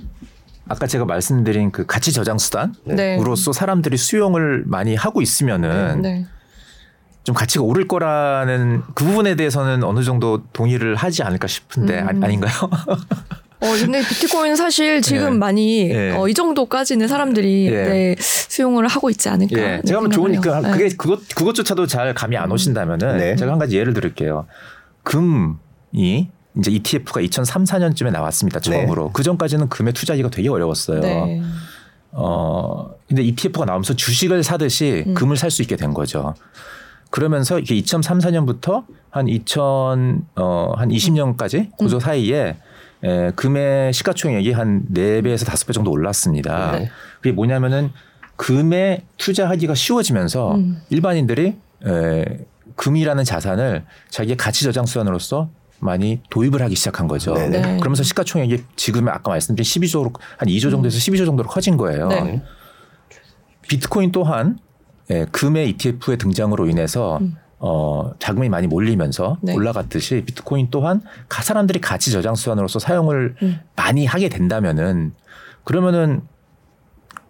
아까 제가 말씀드린 그 가치 저장 수단으로서 사람들이 수용을 많이 하고 있으면은 네. 좀 가치가 오를 거라는 그 부분에 대해서는 어느 정도 동의를 하지 않을까 싶은데 음. 아, 닌가요 어, 근데 비트코인 사실 지금 네. 많이 네. 어, 이 정도까지는 사람들이 네. 네, 수용을 하고 있지 않을까. 네. 제가 한번 좋으니까 네. 그게 그것 그것조차도 잘 감이 안 오신다면은 네. 제가 한 가지 예를 들을게요. 금이 이제 ETF가 2003, 4년쯤에 나왔습니다. 처음으로. 그 전까지는 금에 투자하기가 되게 어려웠어요. 어, 근데 ETF가 나오면서 주식을 사듯이 음. 금을 살 수 있게 된 거죠. 그러면서 이게 2003, 4년부터 한 2000, 어, 한 20년까지 고조 음. 사이에 에, 금의 시가총액이 한 4배에서 5배 정도 올랐습니다. 네. 그게 뭐냐면은 금에 투자하기가 쉬워지면서 음. 일반인들이 에, 금이라는 자산을 자기의 가치 저장 수단으로서 많이 도입을 하기 시작한 거죠. 네. 네. 그러면서 시가총액이 지금 아까 말씀드린 12조로 한 2조 정도에서 음. 12조 정도로 커진 거예요. 네. 비트코인 또한 예, 금의 ETF의 등장으로 인해서 음. 어, 자금이 많이 몰리면서 네. 올라갔듯이 비트코인 또한 사람들이 가치 저장 수단으로서 사용을 음. 많이 하게 된다면은 그러면은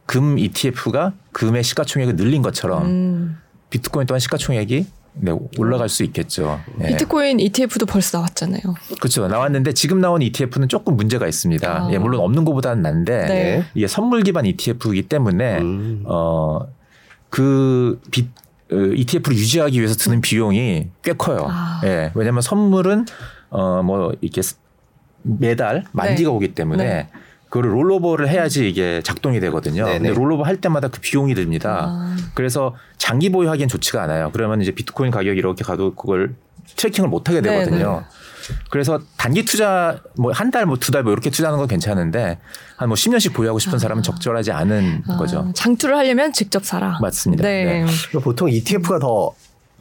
금 ETF가 금의 시가총액을 늘린 것처럼 음. 비트코인 또한 시가총액이 네, 올라갈 수 있겠죠. 네. 비트코인 ETF도 벌써 나왔잖아요. 그렇죠. 나왔는데 지금 나온 ETF는 조금 문제가 있습니다. 아. 예, 물론 없는 것보다는 난데 네. 이게 선물 기반 ETF이기 때문에 음. 어그 비, 어, ETF를 유지하기 위해서 드는 비용이 꽤 커요. 아. 예. 왜냐하면 선물은 어 뭐 이렇게 매달 만기가 네. 오기 때문에 네. 그거를 rollover를 해야지 이게 작동이 되거든요. 네네. 근데 rollover 할 때마다 그 비용이 듭니다. 아. 그래서 장기 보유하기엔 좋지가 않아요. 그러면 이제 비트코인 가격이 이렇게 가도 그걸 tracking을 못 하게 되거든요. 네네. 그래서 단기 투자 뭐 한 달 뭐 두 달 뭐 이렇게 투자하는 건 괜찮은데 한 뭐 10년씩 보유하고 싶은 아. 사람은 적절하지 않은 아. 거죠. 장투를 하려면 직접 사라. 맞습니다. 네. 네. 보통 ETF가 더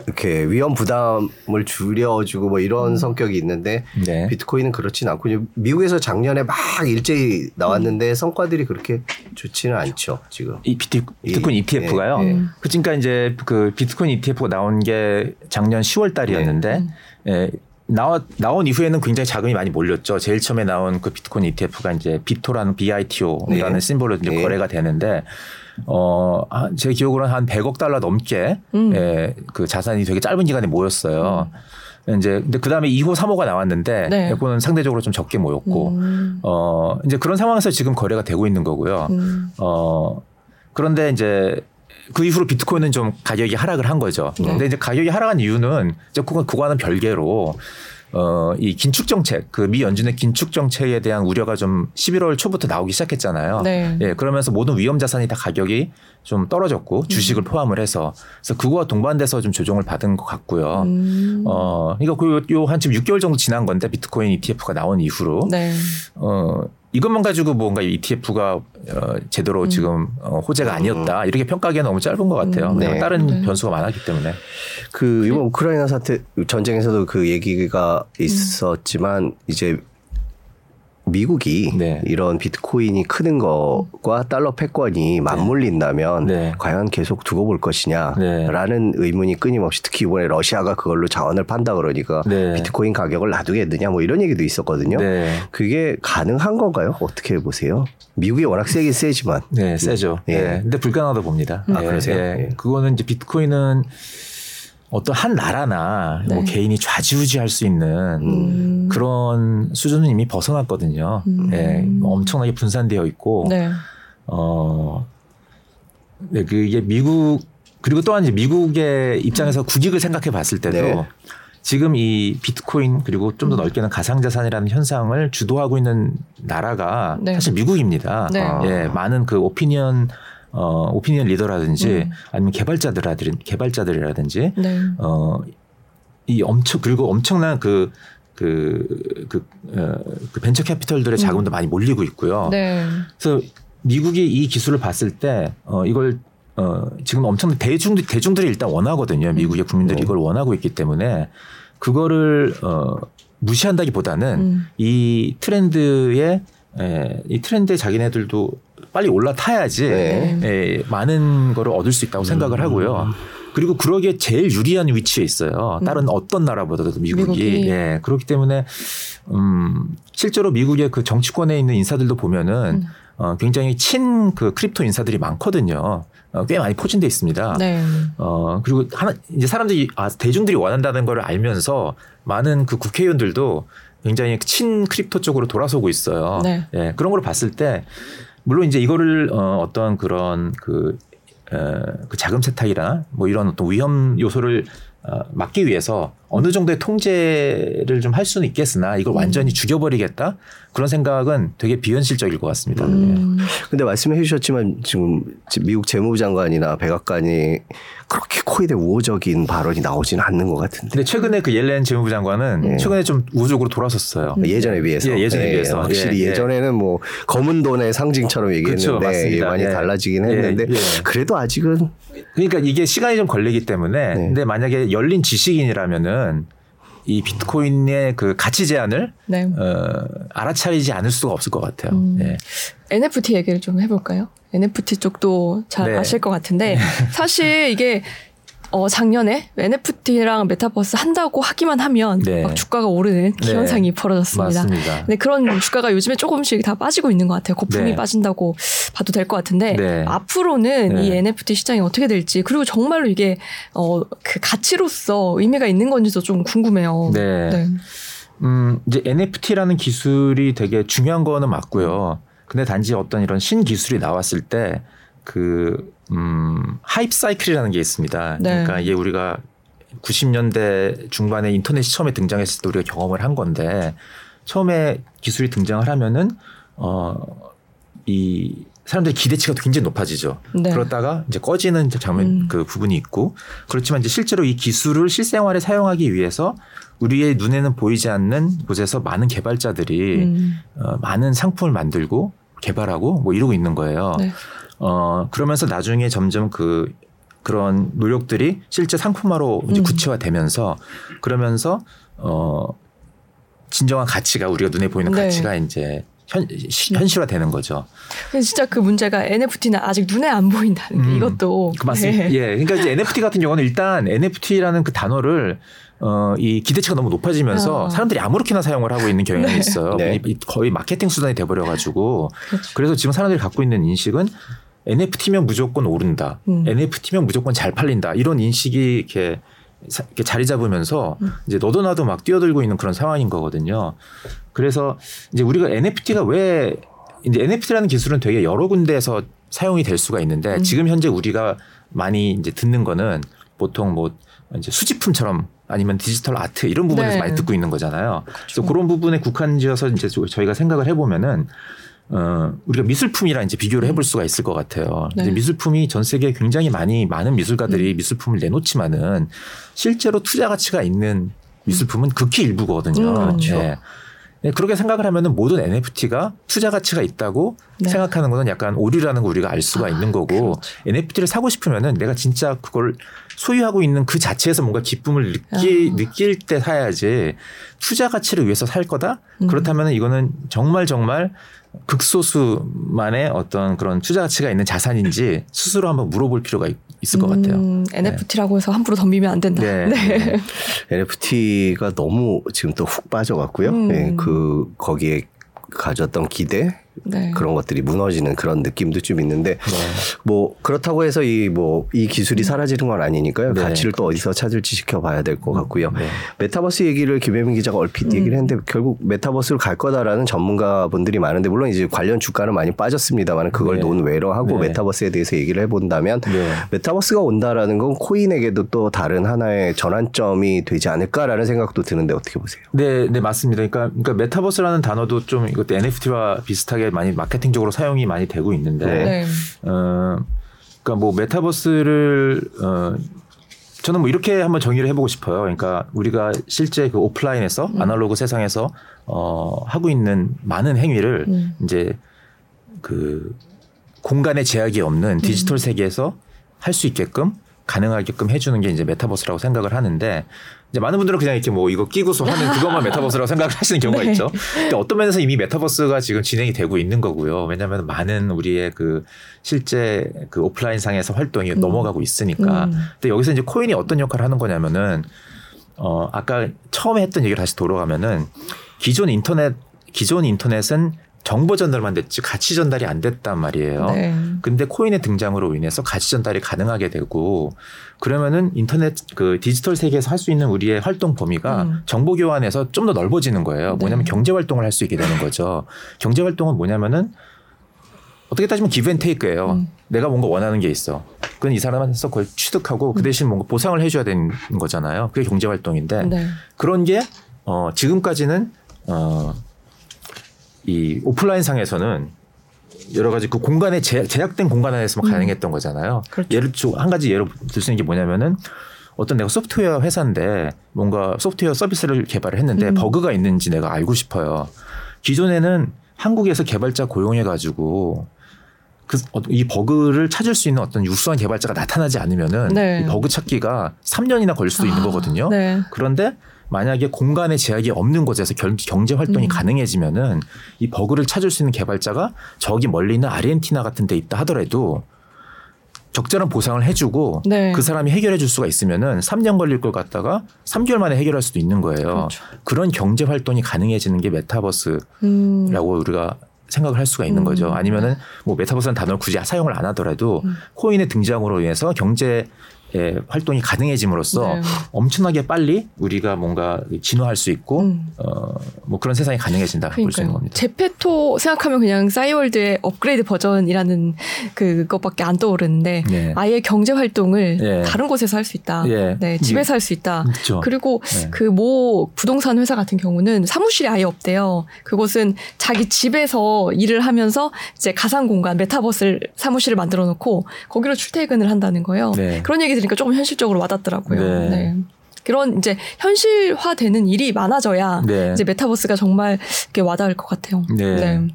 이렇게 위험 부담을 줄여주고 뭐 이런 음. 성격이 있는데 네. 비트코인은 그렇진 않고 미국에서 작년에 막 일제히 나왔는데 음. 성과들이 그렇게 좋지는 않죠 지금. 이 비트, 비트코인 ETF가요. 네. 음. 그러니까 이제 그 비트코인 ETF가 나온 게 작년 10월 달이었는데 네. 예, 나와, 나온 이후에는 굉장히 자금이 많이 몰렸죠. 제일 처음에 나온 그 비트코인 ETF가 이제 비토라는 BITO라는 네. 심볼로 이제 네. 거래가 되는데 어, 제 기억으로는 한 100억 달러 넘게 음. 예, 그 자산이 되게 짧은 기간에 모였어요. 음. 이제 근데 그 다음에 2호, 3호가 나왔는데 네. 그거는 상대적으로 좀 적게 모였고 음. 어 이제 그런 상황에서 지금 거래가 되고 있는 거고요. 음. 어 그런데 이제 그 이후로 비트코인은 좀 가격이 하락을 한 거죠. 네. 근데 이제 가격이 하락한 이유는 이제 그건 그거와는 별개로 어, 이 긴축 정책, 그 미 연준의 긴축 정책에 대한 우려가 좀 11월 초부터 나오기 시작했잖아요. 네. 예, 그러면서 모든 위험 자산이 다 가격이 좀 떨어졌고 주식을 음. 포함을 해서 그래서 그거와 동반돼서 좀 조정을 받은 것 같고요. 음. 어, 그러니까 그요한 지금 6개월 정도 지난 건데 비트코인 ETF가 나온 이후로 네. 어, 이것만 가지고 뭔가 ETF가 어, 제대로 음. 지금 어, 호재가 아니었다 이렇게 평가하기에는 너무 짧은 것 같아요. 음. 네. 다른 네. 변수가 많았기 때문에. 그 이번 우크라이나 사태 전쟁에서도 그 얘기가 있었지만 음. 이제 미국이 네. 이런 비트코인이 크는 것과 달러 패권이 맞물린다면 네. 과연 계속 두고 볼 것이냐라는 네. 의문이 끊임없이 특히 이번에 러시아가 그걸로 자원을 판다 그러니까 네. 비트코인 가격을 놔두겠느냐 뭐 이런 얘기도 있었거든요. 네. 그게 가능한 건가요? 어떻게 보세요? 미국이 워낙 세긴 세지만. 네, 세죠. 예. 네. 근데 불가능하다 봅니다. 아, 그러세요? 예. 그거는 이제 비트코인은 어떤 한 나라나 뭐 네. 뭐 개인이 좌지우지할 수 있는 음. 그런 수준은 이미 벗어났거든요. 음. 네, 엄청나게 분산되어 있고 네. 어, 네, 그게 미국 그리고 또한 이제 미국의 입장에서 음. 국익을 생각해 봤을 때도 네. 지금 이 비트코인 그리고 좀 더 넓게는 가상자산이라는 현상을 주도하고 있는 나라가 네. 사실 미국입니다. 네. 예, 많은 그 오피니언 어, 오피니언 리더라든지 음. 아니면 개발자들이라든지 개발자들이라든지 네. 어, 이 엄청 그리고 엄청난 그 그, 그, 어, 그 벤처 캐피털들의 자금도 음. 많이 몰리고 있고요. 네. 그래서 미국이 이 기술을 봤을 때, 어, 이걸, 어, 지금 엄청 대중, 대중들이 일단 원하거든요. 미국의 국민들이 음. 이걸 원하고 있기 때문에 그거를, 어, 무시한다기 보다는 음. 이 트렌드에, 에, 이 트렌드에 자기네들도 빨리 올라타야지 네. 에, 많은 거를 얻을 수 있다고 생각을 음. 하고요. 그리고 그러기에 제일 유리한 위치에 있어요. 음. 다른 음. 어떤 나라보다도 미국이. 미국이. 예. 그렇기 때문에 음 실제로 미국의 그 정치권에 있는 인사들도 보면은 음. 어 굉장히 친 그 crypto 인사들이 많거든요. 어, 꽤 많이 포진돼 있습니다. 네. 어 그리고 하나 이제 사람들이 아 대중들이 원한다는 걸 알면서 많은 그 국회의원들도 굉장히 친 crypto 쪽으로 돌아서고 있어요. 네. 예. 그런 걸 봤을 때 물론 이제 이거를 어 어떤 그런 그그 자금 세탁이나 뭐 이런 어떤 위험 요소를 어, 막기 위해서 어느 정도의 통제를 좀 할 수는 있겠으나 이걸 완전히 음. 죽여버리겠다 그런 생각은 되게 비현실적일 것 같습니다. 음. 네. 근데 말씀해 주셨지만 지금 미국 재무부 장관이나 백악관이 그렇게 코이대 우호적인 발언이 나오지는 않는 것 같은데. 근데 최근에 그 옐렌 재무부 장관은 네. 최근에 좀 우호적으로 돌아섰어요. 음. 예전에 비해서. 예, 전에 네, 비해서. 확실히 예, 전에는 뭐 검은 돈의 상징처럼 얘기했는데 그렇죠, 많이 예. 달라지긴 했는데 예, 예. 그래도 아직은 그러니까 이게 시간이 좀 걸리기 때문에 네. 근데 만약에 열린 지식인이라면은 이 비트코인의 그 가치 제한을 네. 어, 알아차리지 않을 수가 없을 것 같아요. 음. 네. NFT 얘기를 좀 해볼까요? NFT 쪽도 잘 네. 아실 것 같은데 네. 사실 이게 어, 작년에 NFT랑 메타버스 한다고 하기만 하면 네. 막 주가가 오르는 네. 기현상이 네. 벌어졌습니다. 맞습니다. 근 그런 주가가 요즘에 조금씩 다 빠지고 있는 것 같아요. 거품이 네. 빠진다고 봐도 될 것 같은데 네. 앞으로는 이 NFT 시장이 어떻게 될지 그리고 정말로 이게 어, 그 가치로서 의미가 있는 건지도 좀 궁금해요. 네. 음, 이제 NFT라는 기술이 되게 중요한 거는 맞고요. 근데 단지 어떤 이런 신기술이 나왔을 때 그, 음, 하이프 사이클이라는 게 있습니다. 네. 그러니까 이게 우리가 90년대 중반에 인터넷이 처음에 등장했을 때 우리가 경험을 한 건데 처음에 기술이 등장을 하면은 어, 이 사람들의 기대치가 굉장히 높아지죠. 네. 그러다가 이제 꺼지는 장면 음. 그 부분이 있고 그렇지만 이제 실제로 이 기술을 실생활에 사용하기 위해서 우리의 눈에는 보이지 않는 곳에서 많은 개발자들이 음. 어, 많은 상품을 만들고 개발하고 뭐 이러고 있는 거예요. 네. 어 그러면서 나중에 점점 그 그런 노력들이 실제 상품화로 이제 음. 구체화되면서 그러면서 어 진정한 가치가 우리가 눈에 보이는 네. 가치가 이제 현, 현실화되는 거죠. 진짜 그 문제가 NFT는 아직 눈에 안 보인다는 게 음, 이것도. 그 맞습니다. 네. 예. 그러니까 이제 NFT 같은 경우는 일단 NFT라는 그 단어를 어, 이 기대치가 너무 높아지면서 어. 사람들이 아무렇게나 사용을 하고 있는 경향이 네. 있어요. 네. 거의 마케팅 수단이 돼버려가지고. 그렇죠. 그래서 지금 사람들이 갖고 있는 인식은 NFT면 무조건 오른다. 음. NFT면 무조건 잘 팔린다. 이런 인식이 이렇게 이렇게 자리 잡으면서 음. 이제 너도 나도 막 뛰어들고 있는 그런 상황인 거거든요. 그래서 이제 우리가 NFT가 왜 이제 NFT라는 기술은 되게 여러 군데에서 사용이 될 수가 있는데 음. 지금 현재 우리가 많이 이제 듣는 거는 보통 뭐 이제 수집품처럼 아니면 디지털 아트 이런 부분에서 네. 많이 듣고 있는 거잖아요. 그렇죠. 그래서 그런 부분에 국한지어서 이제 저희가 생각을 해보면은 어, 우리가 미술품이랑 이제 비교를 해볼 수가 있을 것 같아요. 네. 미술품이 전 세계에 굉장히 많이 많은 미술가들이 음. 미술품을 내놓지만은 실제로 투자 가치가 있는 미술품은 극히 일부거든요. 음, 그렇죠. 네. 네, 그렇게 생각을 하면은 모든 NFT가 투자 가치가 있다고 네. 생각하는 것은 약간 오류라는 걸 우리가 알 수가 아, 있는 거고 그렇죠. NFT를 사고 싶으면은 내가 진짜 그걸 소유하고 있는 그 자체에서 뭔가 기쁨을 느끼, 아. 느낄 때 사야지 투자 가치를 위해서 살 거다? 음. 그렇다면 이거는 정말 정말 극소수만의 어떤 그런 투자 가치가 있는 자산인지 스스로 한번 물어볼 필요가 있, 을것 음, 같아요. NFT라고 해서 함부로 덤비면 안 된다. 네. 네. NFT가 너무 지금 또 훅 빠져갔고요. 음. 네, 그 거기에 가졌던 기대 네. 그런 것들이 무너지는 그런 느낌도 좀 있는데 네. 뭐 그렇다고 해서 이 뭐이 뭐 이 기술이 사라지는 건 아니니까요. 네. 가치를 또 어디서 찾을지 지켜봐야 될 것 같고요. 네. 메타버스 얘기를 김혜민 기자가 얼핏 음. 얘기를 했는데 결국 메타버스로 갈 거다라는 전문가분들이 많은데 물론 이제 관련 주가는 많이 빠졌습니다만 그걸 네. 논외로 하고 네. 메타버스에 대해서 얘기를 해본다면 메타버스가 온다라는 건 코인에게도 또 다른 하나의 전환점이 되지 않을까라는 생각도 드는데 어떻게 보세요? 네, 네 맞습니다. 그러니까, 그러니까 메타버스라는 단어도 좀 이것도 NFT와 비슷하게 많이 마케팅적으로 사용이 많이 되고 있는데 네. 어, 그러니까 뭐 메타버스를 어 저는 뭐 이렇게 한번 정의를 해보고 싶어요. 그러니까 우리가 실제 그 오프라인에서 음. 아날로그 세상에서 어 하고 있는 많은 행위를 음. 이제 그 공간의 제약이 없는 디지털 음. 세계에서 할 수 있게끔 가능하게끔 해주는 게 이제 메타버스라고 생각을 하는데 이제 많은 분들은 그냥 이렇게 뭐 이거 끼고서 하는 그것만 메타버스라고 생각을 하시는 경우가 네. 있죠. 근데 어떤 면에서 이미 메타버스가 지금 진행이 되고 있는 거고요. 왜냐하면 많은 우리의 그 실제 그 오프라인 상에서 활동이 음. 넘어가고 있으니까. 음. 근데 여기서 이제 코인이 어떤 역할을 하는 거냐면은 어 아까 처음에 했던 얘기를 다시 돌아가면은 기존 인터넷 기존 인터넷은 정보 전달만 됐지 가치 전달이 안 됐단 말이에요. 네. 근데 코인의 등장으로 인해서 가치 전달이 가능하게 되고 그러면은 인터넷 그 디지털 세계에서 할 수 있는 우리의 활동 범위가 음. 정보 교환에서 좀 더 넓어지는 거예요. 네. 뭐냐면 경제 활동을 할 수 있게 되는 거죠. 경제 활동은 뭐냐면은 어떻게 따지면 기브앤 테이크예요. 음. 내가 뭔가 원하는 게 있어. 그건 이 사람한테서 그걸 취득하고 그 음. 대신 뭔가 보상을 해줘야 되는 거잖아요. 그게 경제 활동인데 네. 그런 게 어, 지금까지는 어, 이 오프라인 상에서는 여러 가지 그 공간에 제, 약 된 공간 안에서만 음. 가능했던 거잖아요. 그렇죠. 예를 들어 한 가지 예로 들 수 있는 게 뭐냐면은 어떤 내가 소프트웨어 회사인데 뭔가 소프트웨어 서비스를 개발을 했는데 음. 버그가 있는지 내가 알고 싶어요. 기존에는 한국에서 개발자 고용해 가지고 그, 이 버그를 찾을 수 있는 어떤 유수한 개발자가 나타나지 않으면은 네. 이 버그 찾기가 3년이나 걸릴 수도 아, 있는 거거든요. 네. 그런데 만약에 공간의 제약이 없는 곳에서 경제 활동이 음. 가능해지면은 이 버그를 찾을 수 있는 개발자가 저기 멀리 있는 아르헨티나 같은 데 있다 하더라도 적절한 보상을 해주고 네. 그 사람이 해결해 줄 수가 있으면은 3년 걸릴 걸 갖다가 3개월 만에 해결할 수도 있는 거예요. 그렇죠. 그런 경제 활동이 가능해지는 게 메타버스라고 음. 우리가 생각을 할 수가 있는 음. 거죠. 아니면은 뭐 메타버스라는 단어를 굳이 사용을 안 하더라도 음. 코인의 등장으로 인해서 경제 예, 활동이 가능해짐으로써 네. 엄청나게 빨리 우리가 뭔가 진화할 수 있고 음. 어, 뭐 그런 세상이 가능해진다 볼 수 있는 겁니다. 제페토 생각하면 그냥 싸이월드의 업그레이드 버전이라는 그것밖에 안 떠오르는데 네. 아예 경제 활동을 네. 다른 곳에서 할 수 있다. 예. 네, 집에서 할 수 있다. 그렇죠. 그리고 네. 그모 부동산 회사 같은 경우는 사무실이 아예 없대요. 그곳은 자기 집에서 일을 하면서 이제 가상 공간 메타버스 사무실을 만들어 놓고 거기로 출퇴근을 한다는 거예요. 네. 그런 얘기 들 으니까 조금 현실적으로 와닿더라고요. 네. 네. 그런 이제 현실화되는 일이 많아져야 네. 이제 메타버스가 정말 이렇게 와닿을 것 같아요. 네. 네.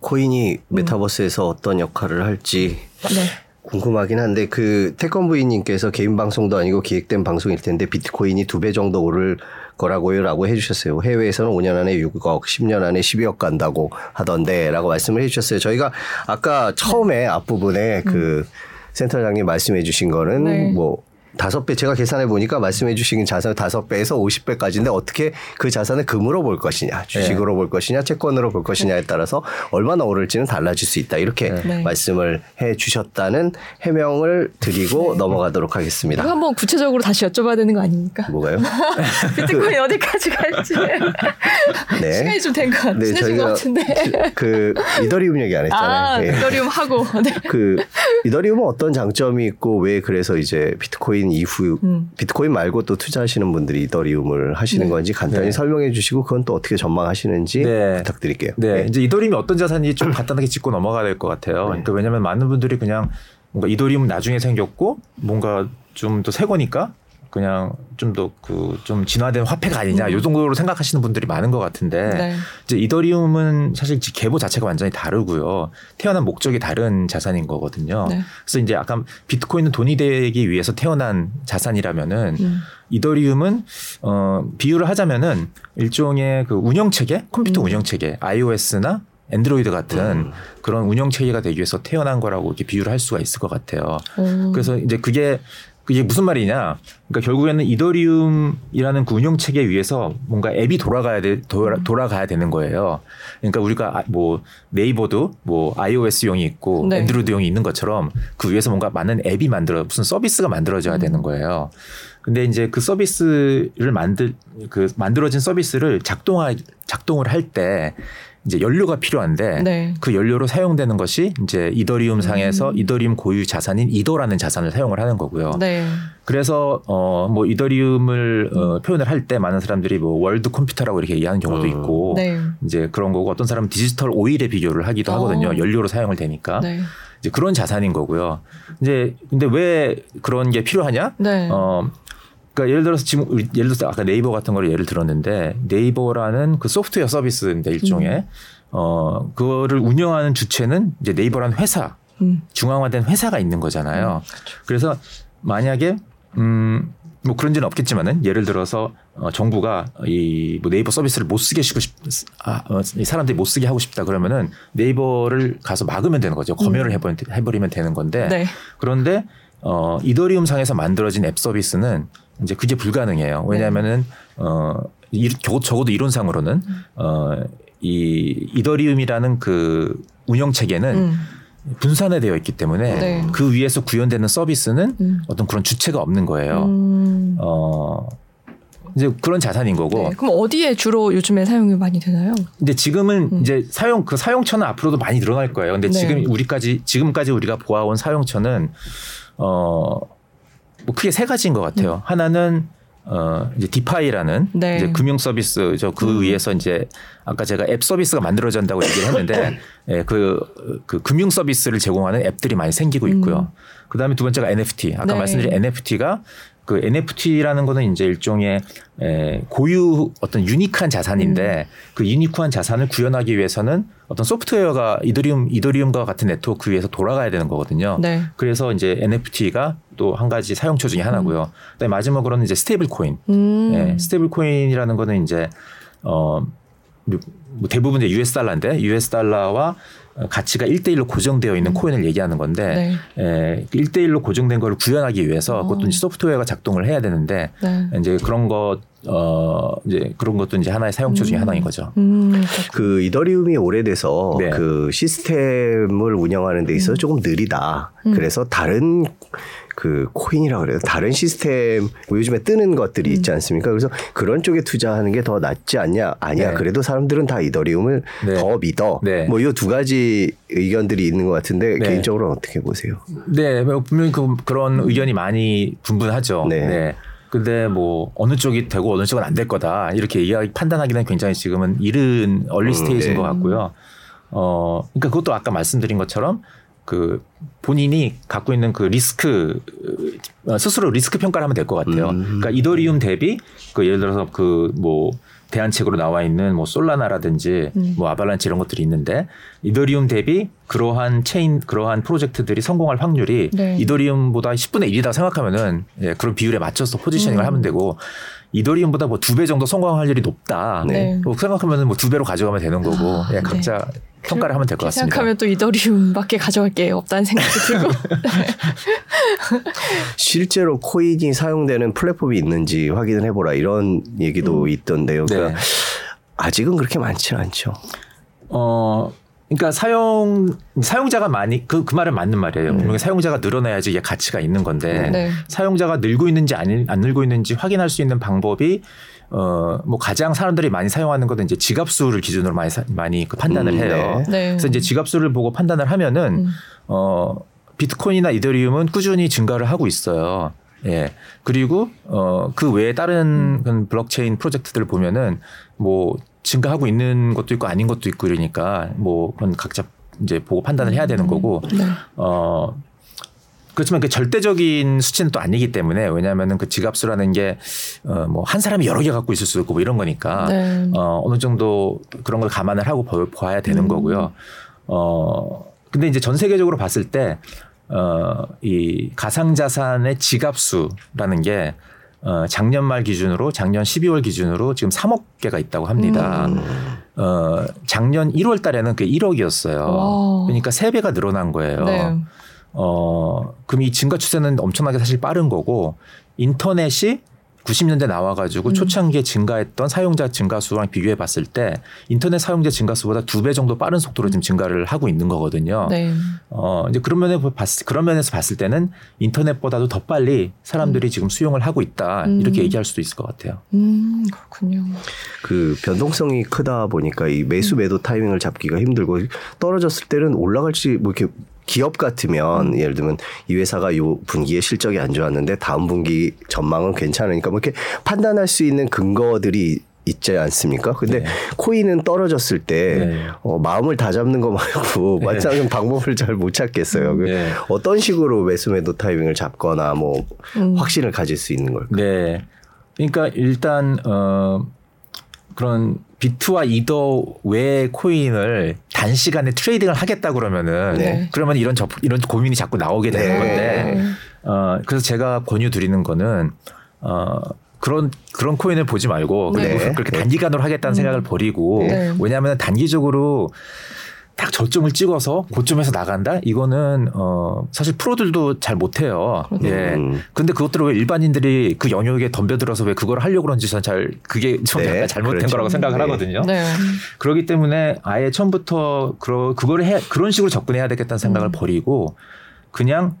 코인이 메타버스에서 음. 어떤 역할을 할지 네. 궁금하긴 한데 그 태권 부인님께서 개인 방송도 아니고 기획된 방송일 텐데 비트코인이 두 배 정도 오를 거라고요라고 해주셨어요. 해외에서는 5년 안에 6억, 10년 안에 12억 간다고 하던데라고 말씀을 해주셨어요. 저희가 아까 처음에 앞부분에 그 음. 센터장님 말씀해 주신 거는 네. 뭐 다섯 배 제가 계산해 보니까 말씀해 주신 자산 다섯 배에서 오십 배까지인데 어떻게 그 자산을 금으로 볼 것이냐, 주식으로 네. 볼 것이냐, 채권으로 볼 것이냐에 따라서 얼마나 오를지는 달라질 수 있다. 이렇게 네. 말씀을 해 주셨다는 해명을 드리고 네. 넘어가도록 하겠습니다. 이거 한번 구체적으로 다시 여쭤봐야 되는 거 아닙니까? 뭐가요? 비트코인 어디까지 갈지. 네. 시간이 좀 된 것 같, 네, 저희가 같은데. 그 이더리움 얘기 안 했잖아요. 아, 네. 이더리움 하고. 네. 그 이더리움은 어떤 장점이 있고 왜 그래서 이제 비트코인 비트코인 이후 음. 비트코인 말고 또 투자하시는 분들이 이더리움을 하시는 네. 건지 간단히 네. 설명해 주시고 그건 또 어떻게 전망하시는지 네. 부탁드릴게요. 네. 네. 이제 이더리움이 어떤 자산인지 좀 간단하게 짚고 넘어가야 될 것 같아요. 네. 그러니까 왜냐하면 많은 분들이 그냥 뭔가 이더리움 나중에 생겼고 뭔가 좀 더 새 거니까 그냥 좀 더 그 좀 진화된 화폐가 아니냐 음. 요 정도로 생각하시는 분들이 많은 것 같은데 네. 이제 이더리움은 사실 계보 자체가 완전히 다르고요 태어난 목적이 다른 자산인 거거든요. 네. 그래서 이제 아까 비트코인은 돈이 되기 위해서 태어난 자산이라면은 음. 이더리움은 어 비유를 하자면은 일종의 그 운영 체계 컴퓨터 음. 운영 체계 iOS나 Android 같은 음. 그런 운영 체계가 되기 위해서 태어난 거라고 이렇게 비유를 할 수가 있을 것 같아요. 음. 그래서 이제 그게 그게 무슨 말이냐? 그러니까 결국에는 이더리움이라는 그 운영 체계 위에서 뭔가 앱이 돌아가야 돼 돌아, 돌아가야 되는 거예요. 그러니까 우리가 아, 뭐 네이버도 뭐 iOS용이 있고 네. Android용이 있는 것처럼 그 위에서 뭔가 많은 앱이 만들어 무슨 서비스가 만들어져야 음. 되는 거예요. 근데 이제 그 서비스를 만들 그 만들어진 서비스를 작동하 작동을 할 때 이제 연료가 필요한데 네. 그 연료로 사용되는 것이 이제 이더리움 상에서 음. 이더리움 고유 자산인 이더라는 자산을 사용을 하는 거고요. 네. 그래서 어뭐 이더리움을 어, 표현을 할 때 많은 사람들이 뭐 world computer라고 이렇게 얘기하는 경우도 음. 있고 네. 이제 그런 거고 어떤 사람은 디지털 오일에 비교를 하기도 어. 하거든요. 연료로 사용을 되니까. 네. 이제 그런 자산인 거고요. 이제 근데 왜 그런 게 필요하냐? 네. 어 그러니까 예를 들어서 지금 예를 들어서 아까 네이버 같은 거를 예를 들었는데 네이버라는 그 소프트웨어 서비스인데 일종의 음. 어 그거를 운영하는 주체는 이제 네이버라는 회사 음. 중앙화된 회사가 있는 거잖아요. 음, 그렇죠. 그래서 만약에 음. 뭐 그런 지는 없겠지만은 예를 들어서 어, 정부가 이 뭐 네이버 서비스를 못 쓰게 하고 싶, 아, 어, 사람들이 못 쓰게 하고 싶다 그러면은 네이버를 가서 막으면 되는 거죠. 검열을 음. 해버, 해버리면 되는 건데 네. 그런데 어, 이더리움 상에서 만들어진 앱 서비스는 이제 그게 불가능해요. 왜냐하면은 어, 이, 적어도 이론상으로는 어, 이 이더리움이라는 그 운영 체계는 음. 분산화 되어 있기 때문에 네. 그 위에서 구현되는 서비스는 음. 어떤 그런 주체가 없는 거예요. 음. 어, 이제 그런 자산인 거고. 네. 그럼 어디에 주로 요즘에 사용이 많이 되나요? 근데 지금은 음. 이제 사용 그 사용처는 앞으로도 많이 늘어날 거예요. 근데 네. 지금 우리까지 지금까지 우리가 보아온 사용처는 어 뭐 크게 세 가지인 것 같아요. 음. 하나는 어 이제 디파이라는 네. 이제 금융 서비스 저그 음. 위에서 이제 아까 제가 앱 서비스가 만들어진다고 얘기를 했는데 예, 그, 그 금융 서비스를 제공하는 앱들이 많이 생기고 있고요. 음. 그다음에 두 번째가 NFT. 아까 네. 말씀드린 NFT가 그 NFT라는 거는 이제 일종의 에, 고유 어떤 unique한 자산인데 음. 그 unique한 자산을 구현하기 위해서는 어떤 소프트웨어가 이더리움 이더리움과 같은 네트워크 위에서 돌아가야 되는 거거든요. 네. 그래서 이제 NFT가 또 한 가지 사용처 중에 하나고요. 음. 그다음에 마지막으로는 이제 stable coin. 음. 예, stable coin이라는 거는 이제 어 뭐 대부분 이제 US 달러인데 US 달러와 가치가 1대1로 고정되어 있는 음. 코인을 얘기하는 건데 네. 에, 1대1로 고정된 거를 구현하기 위해서 어. 그것도 이제 소프트웨어가 작동을 해야 되는데 네. 이제 그런 것 어, 이제 그런 것도 이제 하나의 사용처 중에 음. 하나인 거죠. 음, 그 이더리움이 오래돼서 네. 그 시스템을 운영하는 데 있어서 음. 조금 느리다. 음. 그래서 다른 그 코인이라 그래요. 다른 시스템 뭐 요즘에 뜨는 것들이 있지 음. 않습니까? 그래서 그런 쪽에 투자하는 게 더 낫지 않냐? 아니야. 네. 그래도 사람들은 다 이더리움을 네. 더 믿어. 네. 뭐이 두 가지 의견들이 있는 것 같은데 네. 개인적으로 어떻게 보세요? 네, 뭐 분명히 그, 그런 의견이 많이 분분하죠. 네. 네. 근데 뭐 어느 쪽이 되고 어느 쪽은 안 될 거다 이렇게 이야기 판단하기는 굉장히 지금은 이른 early 음, stage인 음, 네. 것 같고요. 어, 그러니까 그것도 아까 말씀드린 것처럼 그 본인이 갖고 있는 그 리스크 어, 스스로 리스크 평가를 하면 될 것 같아요. 음. 그러니까 이더리움 대비 그 예를 들어서 그 뭐 대안책으로 나와 있는 뭐 솔라나라든지 음. 뭐 아발란치 이런 것들이 있는데 이더리움 대비 그러한 체인 그러한 프로젝트들이 성공할 확률이 네. 이더리움보다 10분의 1이다 생각하면은 예, 그런 비율에 맞춰서 positioning을 음. 하면 되고 이더리움보다 뭐 두 배 정도 성공할 일이 높다. 네. 뭐 생각하면 뭐두 배로 가져가면 되는 거고 아, 예, 각자 네. 평가를 하면 될 것 같습니다. 생각하면 또 이더리움밖에 가져갈 게 없다는 생각이 들고. 실제로 코인이 사용되는 플랫폼이 있는지 확인을 해보라 이런 얘기도 음. 있던데요. 그러니까 네. 아직은 그렇게 많지는 않죠. 어. 그러니까 사용 사용자가 많이 그, 그 말은 맞는 말이에요. 네. 분명히 사용자가 늘어나야지 이게 가치가 있는 건데 네. 사용자가 늘고 있는지 안, 안 늘고 있는지 확인할 수 있는 방법이 어, 뭐 가장 사람들이 많이 사용하는 것은 이제 지갑 수를 기준으로 많이 사, 많이 그 판단을 음, 해요. 네. 네. 그래서 이제 지갑 수를 보고 판단을 하면은 음. 어, 비트코인이나 이더리움은 꾸준히 증가를 하고 있어요. 예. 그리고 어, 그 외에 다른 음. 블록체인 프로젝트들을 보면은 뭐 증가하고 있는 것도 있고 아닌 것도 있고 이러니까 뭐 그건 각자 이제 보고 판단을 해야 되는 음. 거고 네. 어 그렇지만 그 절대적인 수치는 또 아니기 때문에 왜냐하면은 그 지갑수라는 게 어 뭐 한 사람이 여러 개 갖고 있을 수도 있고 뭐 이런 거니까 네. 어 어느 정도 그런 걸 감안을 하고 봐야 되는 음. 거고요. 어 근데 이제 전 세계적으로 봤을 때 어 이 가상자산의 지갑수라는 게 어, 작년 말 기준으로 작년 12월 기준으로 지금 3억 개가 있다고 합니다. 음. 어, 작년 1월 달에는 그 1억이었어요. 와. 그러니까 3배가 늘어난 거예요. 네. 어, 그럼 이 증가 추세는 엄청나게 사실 빠른 거고 인터넷이 90년대 나와가지고 음. 초창기에 증가했던 사용자 증가 수랑 비교해 봤을 때 인터넷 사용자 증가 수보다 두 배 정도 빠른 속도로 지금 증가를 하고 있는 거거든요. 네. 어, 이제 그런 면에 봤, 그런 면에서 봤을 때는 인터넷보다도 더 빨리 사람들이 음. 지금 수용을 하고 있다 이렇게 음. 얘기할 수도 있을 것 같아요. 음, 그렇군요. 그 변동성이 크다 보니까 이 매수 매도 타이밍을 잡기가 힘들고 떨어졌을 때는 올라갈지 뭐 이렇게 기업 같으면 음. 예를 들면 이 회사가 요 분기에 실적이 안 좋았는데 다음 분기 전망은 괜찮으니까 뭐 이렇게 판단할 수 있는 근거들이 있지 않습니까? 근데 네. 코인은 떨어졌을 때 네. 어, 마음을 다 잡는 거 말고 네. 마찬가지 방법을 잘 못 찾겠어요. 그 네. 어떤 식으로 매수 매도 타이밍을 잡거나 뭐 음. 확신을 가질 수 있는 걸까요? 네. 그러니까 일단 어 그런 비트와 이더 외의 코인을 단시간에 trading을 하겠다 그러면은 네. 그러면 이런 저, 이런 고민이 자꾸 나오게 되는 네. 건데 어 그래서 제가 권유 드리는 거는 어 그런 그런 코인을 보지 말고 네. 그렇게 네. 단기간으로 하겠다는 음. 생각을 버리고 네. 왜냐하면 단기적으로 딱 저점을 찍어서 고점에서 나간다? 이거는 어 사실 프로들도 잘 못해요. 예. 음. 근데 그것들을 왜 일반인들이 그 영역에 덤벼들어서 왜 그걸 하려고 그런지 저는 잘 그게 좀 네. 약간 잘못된 그렇죠. 거라고 생각을 네. 하거든요. 네. 그렇기 때문에 아예 처음부터 그러 그걸 해 그런 식으로 접근해야 되겠다는 생각을 음. 버리고 그냥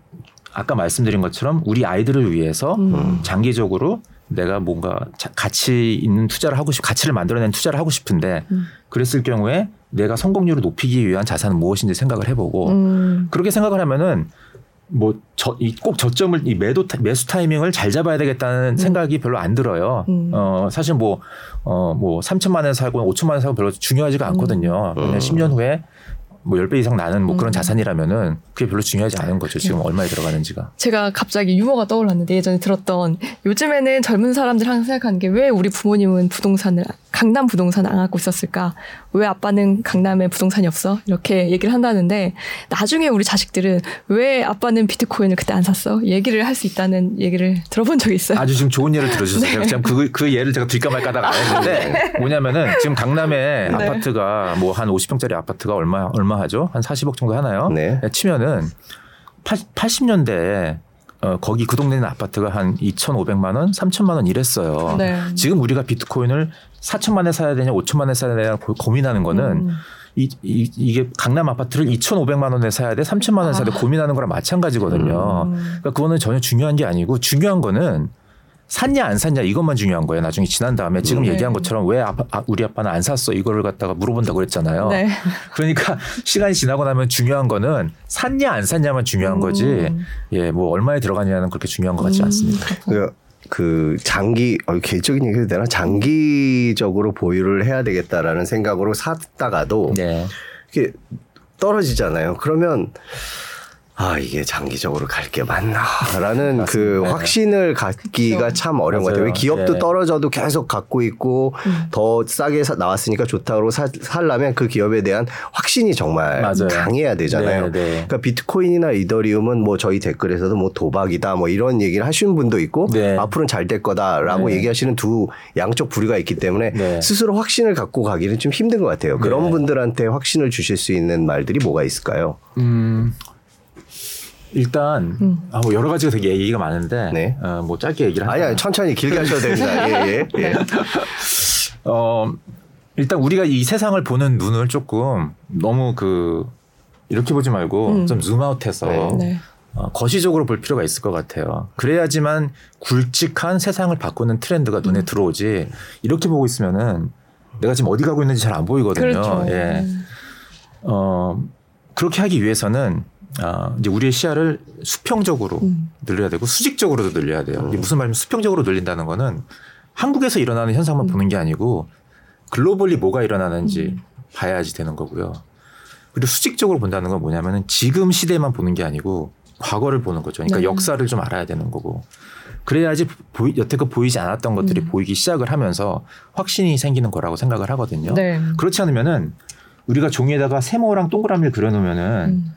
아까 말씀드린 것처럼 우리 아이들을 위해서 음. 장기적으로 내가 뭔가 가치 있는 투자를 하고 싶, 가치를 만들어낸 투자를 하고 싶은데 음. 그랬을 경우에 내가 성공률을 높이기 위한 자산은 무엇인지 생각을 해보고 음. 그렇게 생각을 하면은 뭐 저 이 꼭 저점을 이 매도 매수 타이밍을 잘 잡아야 되겠다는 음. 생각이 별로 안 들어요. 음. 어 사실 뭐 어뭐 3천만 원 살고 5천만 원 살고 별로 중요하지가 않거든요. 그냥 10년 후에 뭐 10배 이상 나는 뭐 그런 음. 자산이라면은 그게 별로 중요하지 않은 거죠. 지금 음. 얼마에 들어가는지가. 제가 갑자기 유머가 떠올랐는데 예전에 들었던 요즘에는 젊은 사람들 항상 생각하는 게 왜 우리 부모님은 부동산을 강남 부동산 안 갖고 있었을까? 왜 아빠는 강남에 부동산이 없어? 이렇게 얘기를 한다는데 나중에 우리 자식들은 왜 아빠는 비트코인을 그때 안 샀어? 얘기를 할 수 있다는 얘기를 들어본 적이 있어요. 아주 지금 좋은 예를 들어주셨어요. 네. 제가 그, 그 예를 제가 딜까 말까 하다가 안 했는데 네. 뭐냐면은 지금 강남에 네. 아파트가 뭐 한 50평짜리 아파트가 얼마 얼마 하죠? 한 40억 정도 하나요? 네. 치면은 80, 년대에 어, 거기 그 동네 는 아파트가 한 2,500만 원, 3천만 원 이랬어요. 네. 지금 우리가 비트코인을 4천만에 사야 되냐, 5천만에 사야 되냐 고민하는 거는 음. 이, 이, 이게 강남 아파트를 2,500만 원에 사야 돼, 3천만 원에 사야 돼 아. 고민하는 거랑 마찬가지거든요. 음. 그러니까 그거는 전혀 중요한 게 아니고 중요한 거는 샀냐 안 샀냐 이것만 중요한 거예요. 나중에 지난 다음에 지금 네. 얘기한 것처럼 왜 아빠, 아, 우리 아빠는 안 샀어 이거를 갖다가 물어본다고 그랬잖아요. 네. 그러니까 시간이 지나고 나면 중요한 거는 샀냐 안 샀냐만 중요한 거지. 음. 예, 뭐 얼마에 들어가냐는 그렇게 중요한 것 같지 음. 않습니다. 그, 그 장기 어, 개인적인 얘기도 되나 장기적으로 보유를 해야 되겠다라는 생각으로 샀다가도 네. 이게 떨어지잖아요. 그러면 아 이게 장기적으로 갈 게 맞나라는 그 네. 확신을 갖기가 그렇죠. 참 어려운 맞아요. 것 같아요. 기업도 네. 떨어져도 계속 갖고 있고 음. 더 싸게 사, 나왔으니까 좋다고 사, 살려면 그 기업에 대한 확신이 정말 맞아요. 강해야 되잖아요. 네, 네, 그러니까 비트코인이나 이더리움은 뭐 저희 댓글에서도 뭐 도박이다 뭐 이런 얘기를 하시는 분도 있고 네. 앞으로는 잘 될 거다라고 네. 얘기하시는 두 양쪽 부류가 있기 때문에 스스로 확신을 갖고 가기는 좀 힘든 것 같아요. 그런 분들한테 확신을 주실 수 있는 말들이 뭐가 있을까요? 음. 일단 음. 아, 뭐 여러 가지가 되게 얘기가 많은데 네. 어, 뭐 짧게 얘기를 아니 아니 천천히 길게 하셔도 됩니다. 예, 예. 예. 네. 어 일단 우리가 이 세상을 보는 눈을 조금 너무 그 이렇게 보지 말고 음. 좀 줌아웃해서 네. 네. 어, 거시적으로 볼 필요가 있을 것 같아요. 그래야지만 굵직한 세상을 바꾸는 트렌드가 눈에 음. 들어오지 이렇게 보고 있으면은 내가 지금 어디 가고 있는지 잘 안 보이거든요. 그렇죠. 예. 음. 어 그렇게 하기 위해서는 아, 이제 우리의 시야를 수평적으로 음. 늘려야 되고 수직적으로도 늘려야 돼요. 이게 무슨 말이면 수평적으로 늘린다는 거는 한국에서 일어나는 현상만 음. 보는 게 아니고 글로벌리 뭐가 일어나는지 음. 봐야지 되는 거고요. 그리고 수직적으로 본다는 건 뭐냐면은 지금 시대만 보는 게 아니고 과거를 보는 거죠. 그러니까 네. 역사를 좀 알아야 되는 거고. 그래야지 보이, 여태껏 보이지 않았던 것들이 음. 보이기 시작을 하면서 확신이 생기는 거라고 생각을 하거든요. 네. 그렇지 않으면은 우리가 종이에다가 세모랑 동그라미를 그려놓으면은 음.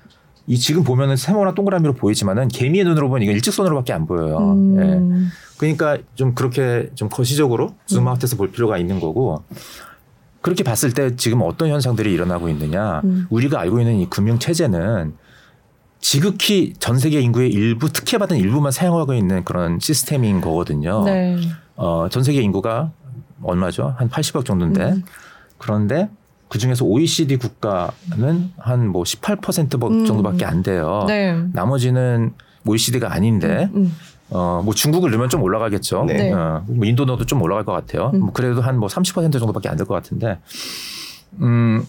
이 지금 보면은 세모나 동그라미로 보이지만은 개미의 눈으로 보면 이건 일직선으로밖에 안 보여요. 음. 예. 그러니까 좀 그렇게 좀 거시적으로 줌아웃해서 볼 필요가 있는 거고 그렇게 봤을 때 지금 어떤 현상들이 일어나고 있느냐 음. 우리가 알고 있는 이 금융 체제는 지극히 전 세계 인구의 일부 특혜받은 일부만 사용하고 있는 그런 시스템인 거거든요. 네. 어, 전 세계 인구가 얼마죠? 한 80억 정도인데 음. 그런데 그 중에서 OECD 국가는 한 뭐 18% 음. 정도밖에 안 돼요. 네. 나머지는 OECD가 아닌데 음, 음. 어뭐 중국을 넣으면 좀 올라가겠죠. 네. 어, 뭐 인도 넣어도 좀 올라갈 것 같아요. 음. 뭐 그래도 한 뭐 30% 정도밖에 안 될 것 같은데 음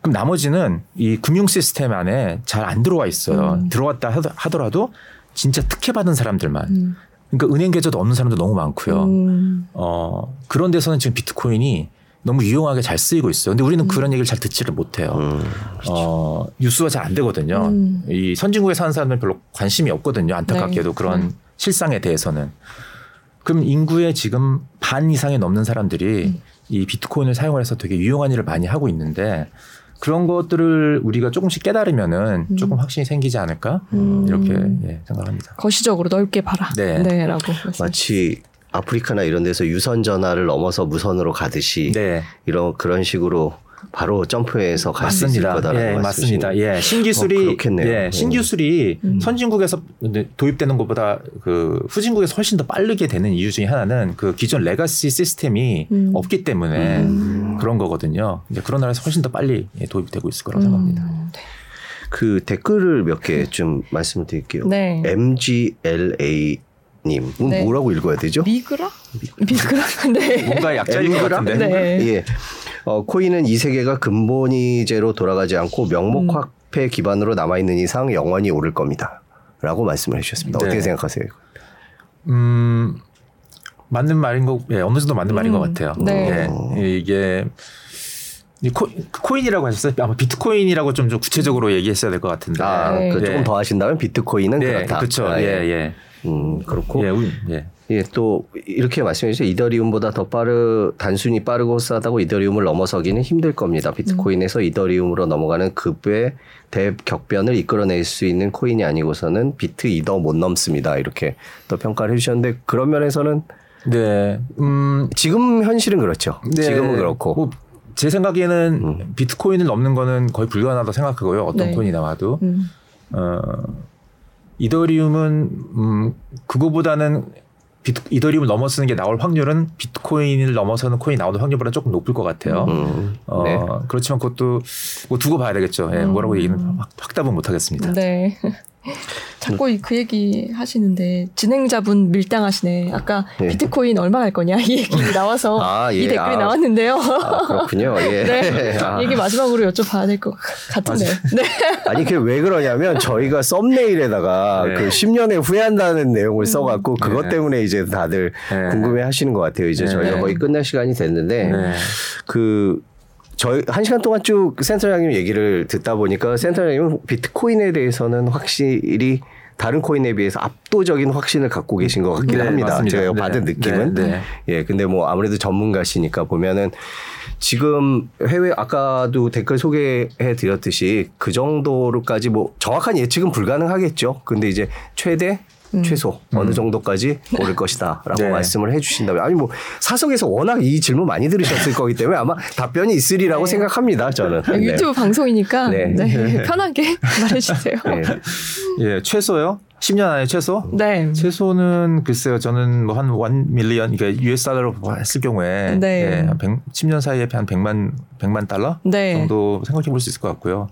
그럼 나머지는 이 금융 시스템 안에 잘 안 들어와 있어요. 음. 들어왔다 하더라도 진짜 특혜 받은 사람들만 음. 그러니까 은행 계좌도 없는 사람도 너무 많고요. 음. 어, 그런 데서는 지금 비트코인이 너무 유용하게 잘 쓰이고 있어요. 근데 우리는 음. 그런 얘기를 잘 듣지를 못해요. 음. 어, 뉴스가 잘 안 되거든요. 음. 이 선진국에 사는 사람들은 별로 관심이 없거든요. 안타깝게도 네. 그런 네. 실상에 대해서는. 그럼 인구의 지금 반 이상이 넘는 사람들이 음. 이 비트코인을 사용을 해서 되게 유용한 일을 많이 하고 있는데 그런 것들을 우리가 조금씩 깨달으면은 음. 조금 확신이 생기지 않을까 음. 이렇게 예, 생각합니다. 거시적으로 넓게 봐라. 네. 라고. 말씀- 마치 아프리카나 이런 데서 유선 전화를 넘어서 무선으로 가듯이 네. 이런 그런 식으로 바로 점프해서 갈 수 있을. 거다라고 예, 맞습니다. 예, 신기술이 어, 그렇겠네요. 예, 신기술이 음. 선진국에서 도입되는 것보다 그 후진국에서 훨씬 더 빠르게 되는 이유 중에 하나는 그 기존 레가시 시스템이 음. 없기 때문에 음. 그런 거거든요. 이제 그런 나라에서 훨씬 더 빨리 예, 도입되고 있을 거라고 생각합니다. 음, 네. 그 댓글을 몇 개 좀 말씀을 드릴게요. 네. MGLA 님 네. 뭐라고 읽어야 되죠? 미그라? 미그라? 네. 뭔가 약자인 것? 같은데. 네. 예. 어, 코인은 이 세계가 근본이제로 돌아가지 않고 명목 음. 화폐 기반으로 남아 있는 이상 영원히 오를 겁니다. 라고 말씀을 해주셨습니다. 네. 어떻게 생각하세요? 음, 맞는 말인 거, 예, 어느 정도 맞는 말인 음, 것 같아요. 네. 예, 이게 이 코, 코인이라고 하셨어요? 아마 비트코인이라고 좀, 좀 구체적으로 얘기했어야 될 것 같은데. 아, 네. 그 네. 조금 더 하신다면 비트코인은 네, 그렇다. 그렇죠. 아, 예, 예. 음, 그렇고. 예, 우- 예. 예, 또 이렇게 말씀해 주세요. 이더리움보다 더 빠르 단순히 빠르고 싸다고 이더리움을 넘어서기는 힘들 겁니다. 비트코인에서 이더리움으로 넘어가는 급의 대격변을 이끌어낼 수 있는 코인이 아니고서는 비트 이더 못 넘습니다. 이렇게 또 평가를 해 주셨는데 그런 면에서는 네. 음, 지금 현실은 그렇죠. 네. 지금은 그렇고. 뭐, 제 생각에는 음. 비트코인을 넘는 거는 거의 불가능하다고 생각하고요. 어떤 네. 코인이 나와도. 음. 어, 이더리움은 음, 그거보다는 비트, 이더리움을 넘어서는 게 나올 확률은 비트코인을 넘어서는 코인이 나오는 확률보다 조금 높을 것 같아요. 음, 어, 네. 그렇지만 그것도 뭐 두고 봐야 되겠죠. 예, 뭐라고 얘기는 확, 확답은 못 하겠습니다. 네. 자꾸 이- 그 얘기 하시는데 진행자분 밀당하시네. 아까 네. 비트코인 얼마 갈 거냐 이 얘기 나와서 아, 예. 이 댓글이 아. 나왔는데요. 아, 그렇군요. 예. 네. 아. 얘기 마지막으로 여쭤봐야 될 것 같은데요. 네. 아니 그게 왜 그러냐면 저희가 썸네일에다가 네. 그 10년에 후회한다는 내용을 써갖고 그것 네. 때문에 이제 다들 네. 궁금해하시는 것 같아요. 이제 네. 저희가 거의 끝날 시간이 됐는데 네. 그 저희 한 시간 동안 쭉 센터장님 얘기를 듣다 보니까 센터장님은 비트코인에 대해서는 확실히 다른 코인에 비해서 압도적인 확신을 갖고 계신 것 같긴 네, 합니다. 맞습니다. 제가 네. 받은 느낌은. 네, 네. 예, 근데 뭐 아무래도 전문가시니까 보면은 지금 해외 아까도 댓글 소개해 드렸듯이 그 정도로까지 뭐 정확한 예측은 불가능하겠죠. 근데 이제 최대 최소 어느 정도까지 오를 것이다라고 네. 말씀을 해주신다면 아니 뭐 사석에서 워낙 이 질문 많이 들으셨을 거기 때문에 아마 답변이 있으리라고 네. 생각합니다 저는 네. 유튜브 방송이니까 네. 네. 편하게 말해주세요. 네. 예, 최소요? 10년 안에 최소? 네. 최소는 글쎄요. 저는 뭐 한 1 밀리언 그러니까 US 달러로 했을 경우에 네. 예, 한 100, 10년 사이에 한 100만 100만 달러 네. 정도 생각해 볼 수 있을 것 같고요.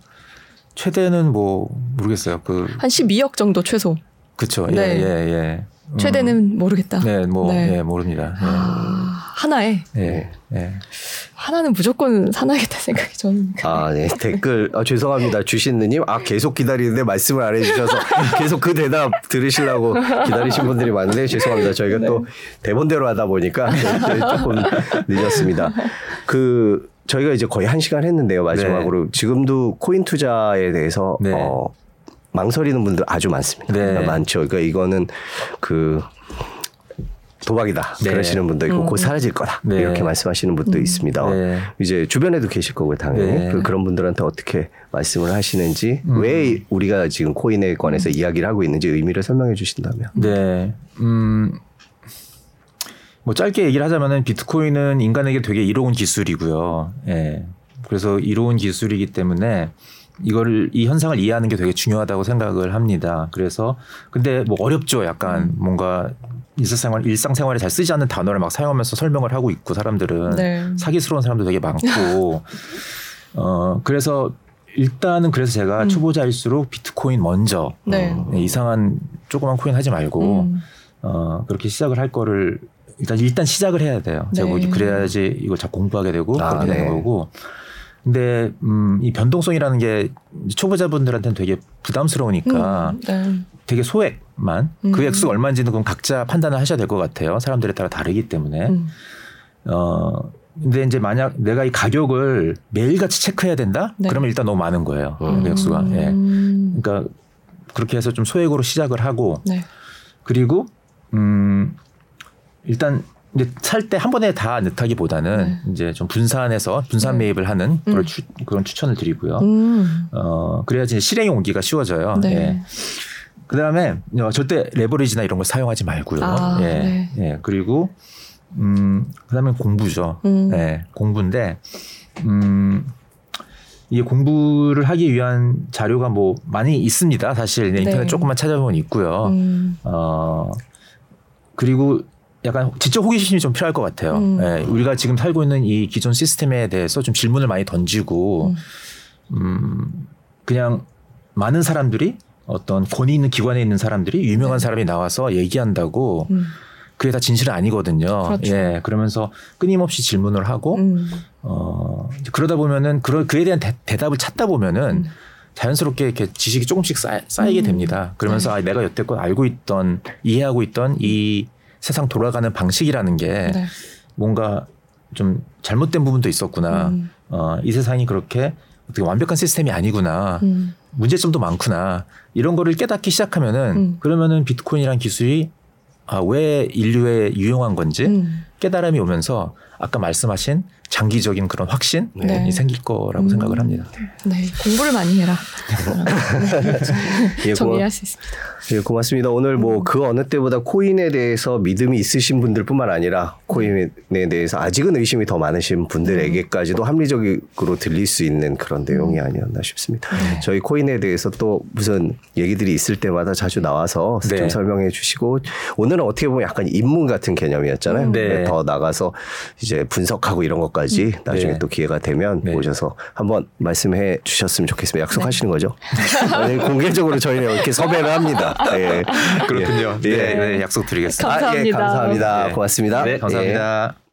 최대는 뭐 모르겠어요. 그 한 12억 정도 최소. 그쵸. 네. 예, 예, 예. 음, 최대는 모르겠다. 네, 뭐 네. 예, 모릅니다. 아, 하나에 예. 예. 예. 하나는 무조건 사놔야겠다 생각이 저는. 아, 네. 댓글, 아, 죄송합니다. 주신느님. 아, 계속 기다리는데 말씀을 안 해주셔서 계속 그 대답 들으시려고 기다리신 분들이 많은데 죄송합니다. 저희가 또 대본대로 하다 보니까 조금 늦었습니다. 그, 저희가 이제 거의 한 시간 했는데요. 마지막으로. 지금도 코인 투자에 대해서, 네. 어, 망설이는 분들 아주 많습니다. 네. 많죠. 그러니까 이거는 그, 도박이다. 네. 그러시는 분도 있고 음. 곧 사라질 거다. 네. 이렇게 말씀하시는 분도 있습니다. 네. 이제 주변에도 계실 거고요, 당연히. 네. 그, 그런 분들한테 어떻게 말씀을 하시는지, 음. 왜 우리가 지금 코인에 관해서 이야기를 하고 있는지 의미를 설명해 주신다면. 네. 음. 뭐 짧게 얘기를 하자면은 비트코인은 인간에게 되게 이로운 기술이고요. 예. 그래서 이로운 기술이기 때문에 이거를 이 현상을 이해하는 게 되게 중요하다고 생각을 합니다. 그래서 근데 뭐 어렵죠. 약간 뭔가 일상생활 일상생활에 잘 쓰지 않는 단어를 막 사용하면서 설명을 하고 있고 사람들은 네. 사기스러운 사람도 되게 많고 어 그래서 일단은 그래서 제가 음. 초보자일수록 비트코인 먼저 네. 어, 이상한 조그만 코인 하지 말고 음. 어 그렇게 시작을 할 거를 일단 일단 시작을 해야 돼요. 제가 네. 뭐 그래야지 이걸 자꾸 공부하게 되고 아, 그렇게 되는 네. 거고 근데 음, 이 변동성이라는 게 초보자분들한테는 되게 부담스러우니까 음, 네. 되게 소액만 음. 그 액수가 얼마인지는 그럼 각자 판단을 하셔야 될 것 같아요. 사람들에 따라 다르기 때문에. 음. 어 근데 이제 만약 내가 이 가격을 매일같이 체크해야 된다? 네. 그러면 일단 너무 많은 거예요. 음. 그 액수가. 예. 음. 그러니까 그렇게 해서 좀 소액으로 시작을 하고 네. 그리고 음 일단 이제 살 때 한 번에 다 넣다기보다는 이제 좀 분산해서 분산 네. 매입을 하는 그런, 음. 추, 그런 추천을 드리고요. 음. 어 그래야지 실행에 옮기가 쉬워져요. 네. 예. 그다음에 어, 절대 레버리지나 이런 걸 사용하지 말고요. 아, 예. 네. 예. 그리고 음 그다음에 공부죠. 음. 예. 공부인데 음 이게 공부를 하기 위한 자료가 뭐 많이 있습니다. 사실 네, 인터넷 네. 조금만 찾아보면 있고요. 음. 어 그리고 약간 지적 호기심이 좀 필요할 것 같아요. 음. 예, 우리가 지금 살고 있는 이 기존 시스템에 대해서 좀 질문을 많이 던지고 음, 그냥 많은 사람들이 어떤 권위 있는 기관에 있는 사람들이 유명한 사람이 나와서 얘기한다고 음. 그게 다 진실은 아니거든요. 그렇죠. 예, 그러면서 끊임없이 질문을 하고 음. 어 그러다 보면은 그런 그에 대한 대, 답을 찾다 보면은 음. 자연스럽게 이렇게 지식이 조금씩 쌓, 쌓이게 음. 됩니다. 그러면서 아, 내가 여태껏 알고 있던 이해하고 있던 이 세상 돌아가는 방식이라는 게 네. 뭔가 좀 잘못된 부분도 있었구나. 음. 어, 이 세상이 그렇게 어떻게 완벽한 시스템이 아니구나. 음. 문제점도 많구나. 이런 거를 깨닫기 시작하면은 음. 그러면은 비트코인이란 기술이 아, 왜 인류에 유용한 건지 음. 깨달음이 오면서 아까 말씀하신 장기적인 그런 확신이 네. 생길 거라고 음. 생각을 합니다. 네. 공부를 많이 해라. 예, 정리할 수 있습니다. 예, 고맙습니다. 오늘 뭐그 어느 때보다 코인에 대해서 믿음이 있으신 분들뿐만 아니라 코인에 대해서 아직은 의심이 더 많으신 분들에게까지도 합리적으로 들릴 수 있는 그런 내용이 아니었나 싶습니다. 저희 코인에 대해서 또 무슨 얘기들이 있을 때마다 자주 나와서 좀 네. 설명해 주시고 오늘은 어떻게 보면 약간 입문 같은 개념이었잖아요. 네. 더 나가서 이제 분석하고 이런 것까지 나중에 네. 또 기회가 되면 네. 모셔서 한번 말씀해 주셨으면 좋겠습니다. 약속하시는 거죠? 아니, 공개적으로 저희는 이렇게 섭외를 합니다. 예. 그렇군요. 예. 네, 네, 약속 드리겠습니다. 아, 예, 감사합니다. 감사합니다. 네. 고맙습니다. 네, 감사합니다.